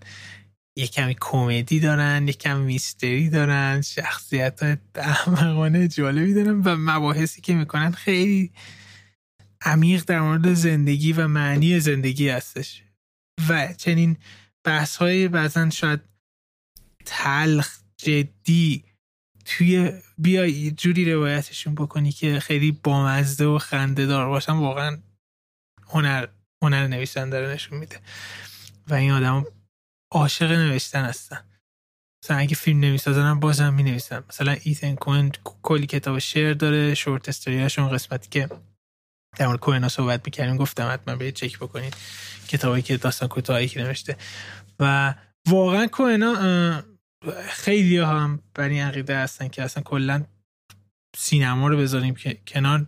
یه کمی کمدی دارن یه کمی میستری دارن شخصیت های احمقانه جالبی دارن و مباحثی که می‌کنن خیلی عمیق در مورد زندگی و معنی زندگی هستش. و چنین بحث های بعضا شاید تلخ جدی توی بیای جوری روایتشون بکنی که خیلی بامزده و خنده دار باشن واقعا هنر هنر نویسنده رو نشون میده. و این آدم عاشق نوشتن هستن. مثلا اگه فیلم نمی‌سازن هم بازم می نویسن مثلا ایتن کوین کلی کتاب شعر داره شورت استوریاشون قسمتی که در مورد کوهنا صحبت می‌کردیم گفتم حتما به چک بکنید کتابی که داستان کوتاهی که نوشته. و واقعا کوهنا خیلی هم بر این عقیده هستن که اصلا کلا سینما رو بذاریم که کنار.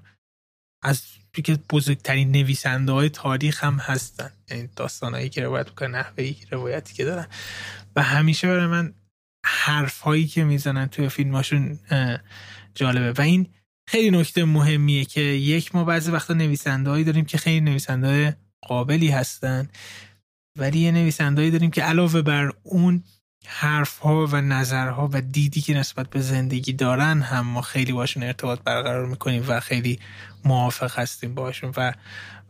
از که بزرگترین نویسنده های تاریخ هم هستن. یعنی داستانهایی که روایت می‌کنن نحوه روایتی که دارن. و همیشه برای من حرف هایی که می‌زنن توی فیلماشون جالبه. و این خیلی نکته مهمیه که یک ما بعضی وقتا نویسنده هایی داریم که خیلی نویسنده قابلی هستن. ولی یه نویسنده داریم که علاوه بر اون حرف ها و نظرها و دیدی که نسبت به زندگی دارن هم ما خیلی باشون ارتباط برقرار می‌کنیم و خیلی موافق هستیم باشون. و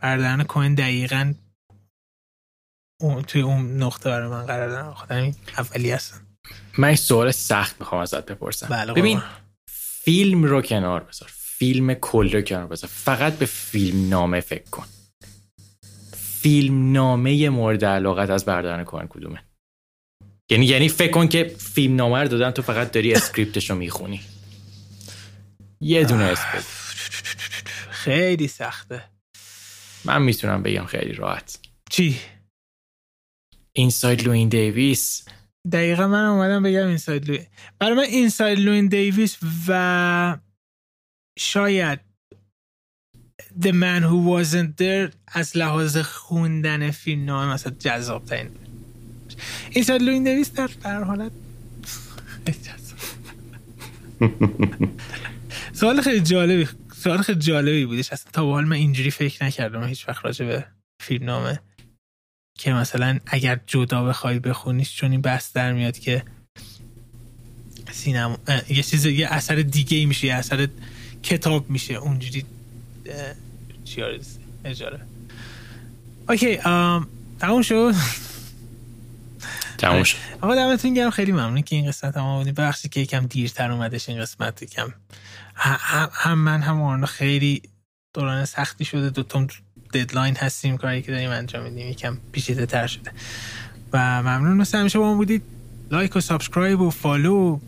بردن کوین دقیقا اون توی اون نقطه برای من قرار دارن. خودم اولی هستن. من سوال سخت می‌خوام ازت بپرسم. بله ببین فیلم رو کنار بذار. فیلم کل رو کنار بذار. فقط به فیلم نامه فکر کن. فیلم نامه مورد علاقت از برادران کوئن کدومه؟ یعنی یعنی فکر کن که فیلم نامه رو دادن تو فقط داری script ش رو می‌خونی. یه دونه اسم خیلی سخته. من می‌تونم بگم خیلی راحت. چی؟ Inside Llewyn Davis دقیقا من اومدم بگم Inside Llewyn برای من Inside Llewyn Davis و شاید The Man Who Wasn't There از لحاظ خوندن فیلم نامه مثلا جذاب ترین این سال لوین دویس در در حالت (laughs) سوال خیلی جالبی سوال خیلی جالبی بودش. اصلا تا به حال من اینجوری فکر نکردم. هیچ وقت راجع به فیلم نامه. که مثلا اگر جدا بخوای بخونیش چون این بحث در میاد که سینما یه چیز یه اثر دیگه میشه یه اثر کتاب میشه. اونجوری چی اجاره. اوکی تموم شد. تموم شد. آقا دمتون گرم. خیلی ممنون که این قسمت هم آمدید بخشی که یکم دیرتر اومدش این قسمت یکم. هم من هم آرنا خیلی دوران سختی شده. دوتامون deadline هستیم. کاری که داریم انجام میدیم. یکم پیچیده تر شده. و ممنون. مثل همیشه با ما بودید. like و subscribe و follow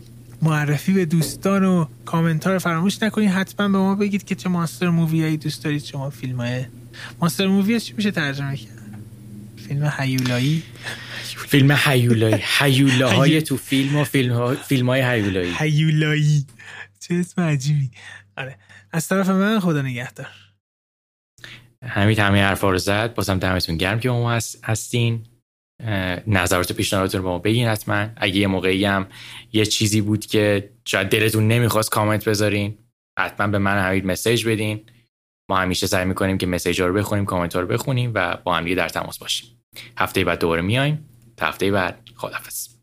معرفی به دوستان و کامنتار فراموش نکنید. حتما به ما بگید که چه monster movie هایی دوست دارید شما فیلم های monster movie چی میشه ترجمه کرد؟ فیلم هیولایی؟ فیلم هیولایی. هیولاهای تو فیلم و فیلم, ها... فیلم های هیولایی. هیولایی. چه اسم عجیبی. آره. از طرف من خدا نگهدار. همین همه حرفا رو زد. بازم دمتون گرم که ما هستین. نظرات پیشنهاداتون رو با ما بگین حتما. اگه یه موقعی هم یه چیزی بود که شاید دلتون نمی‌خواست کامنت بذارین حتما به من همین مسیج بدین. ما همیشه سعی می‌کنیم که مسیج ها رو بخونیم کامنت ها رو بخونیم و با هم در تماس باشیم. هفته بعد دوباره میایم. تا هفته بعد. خدافظ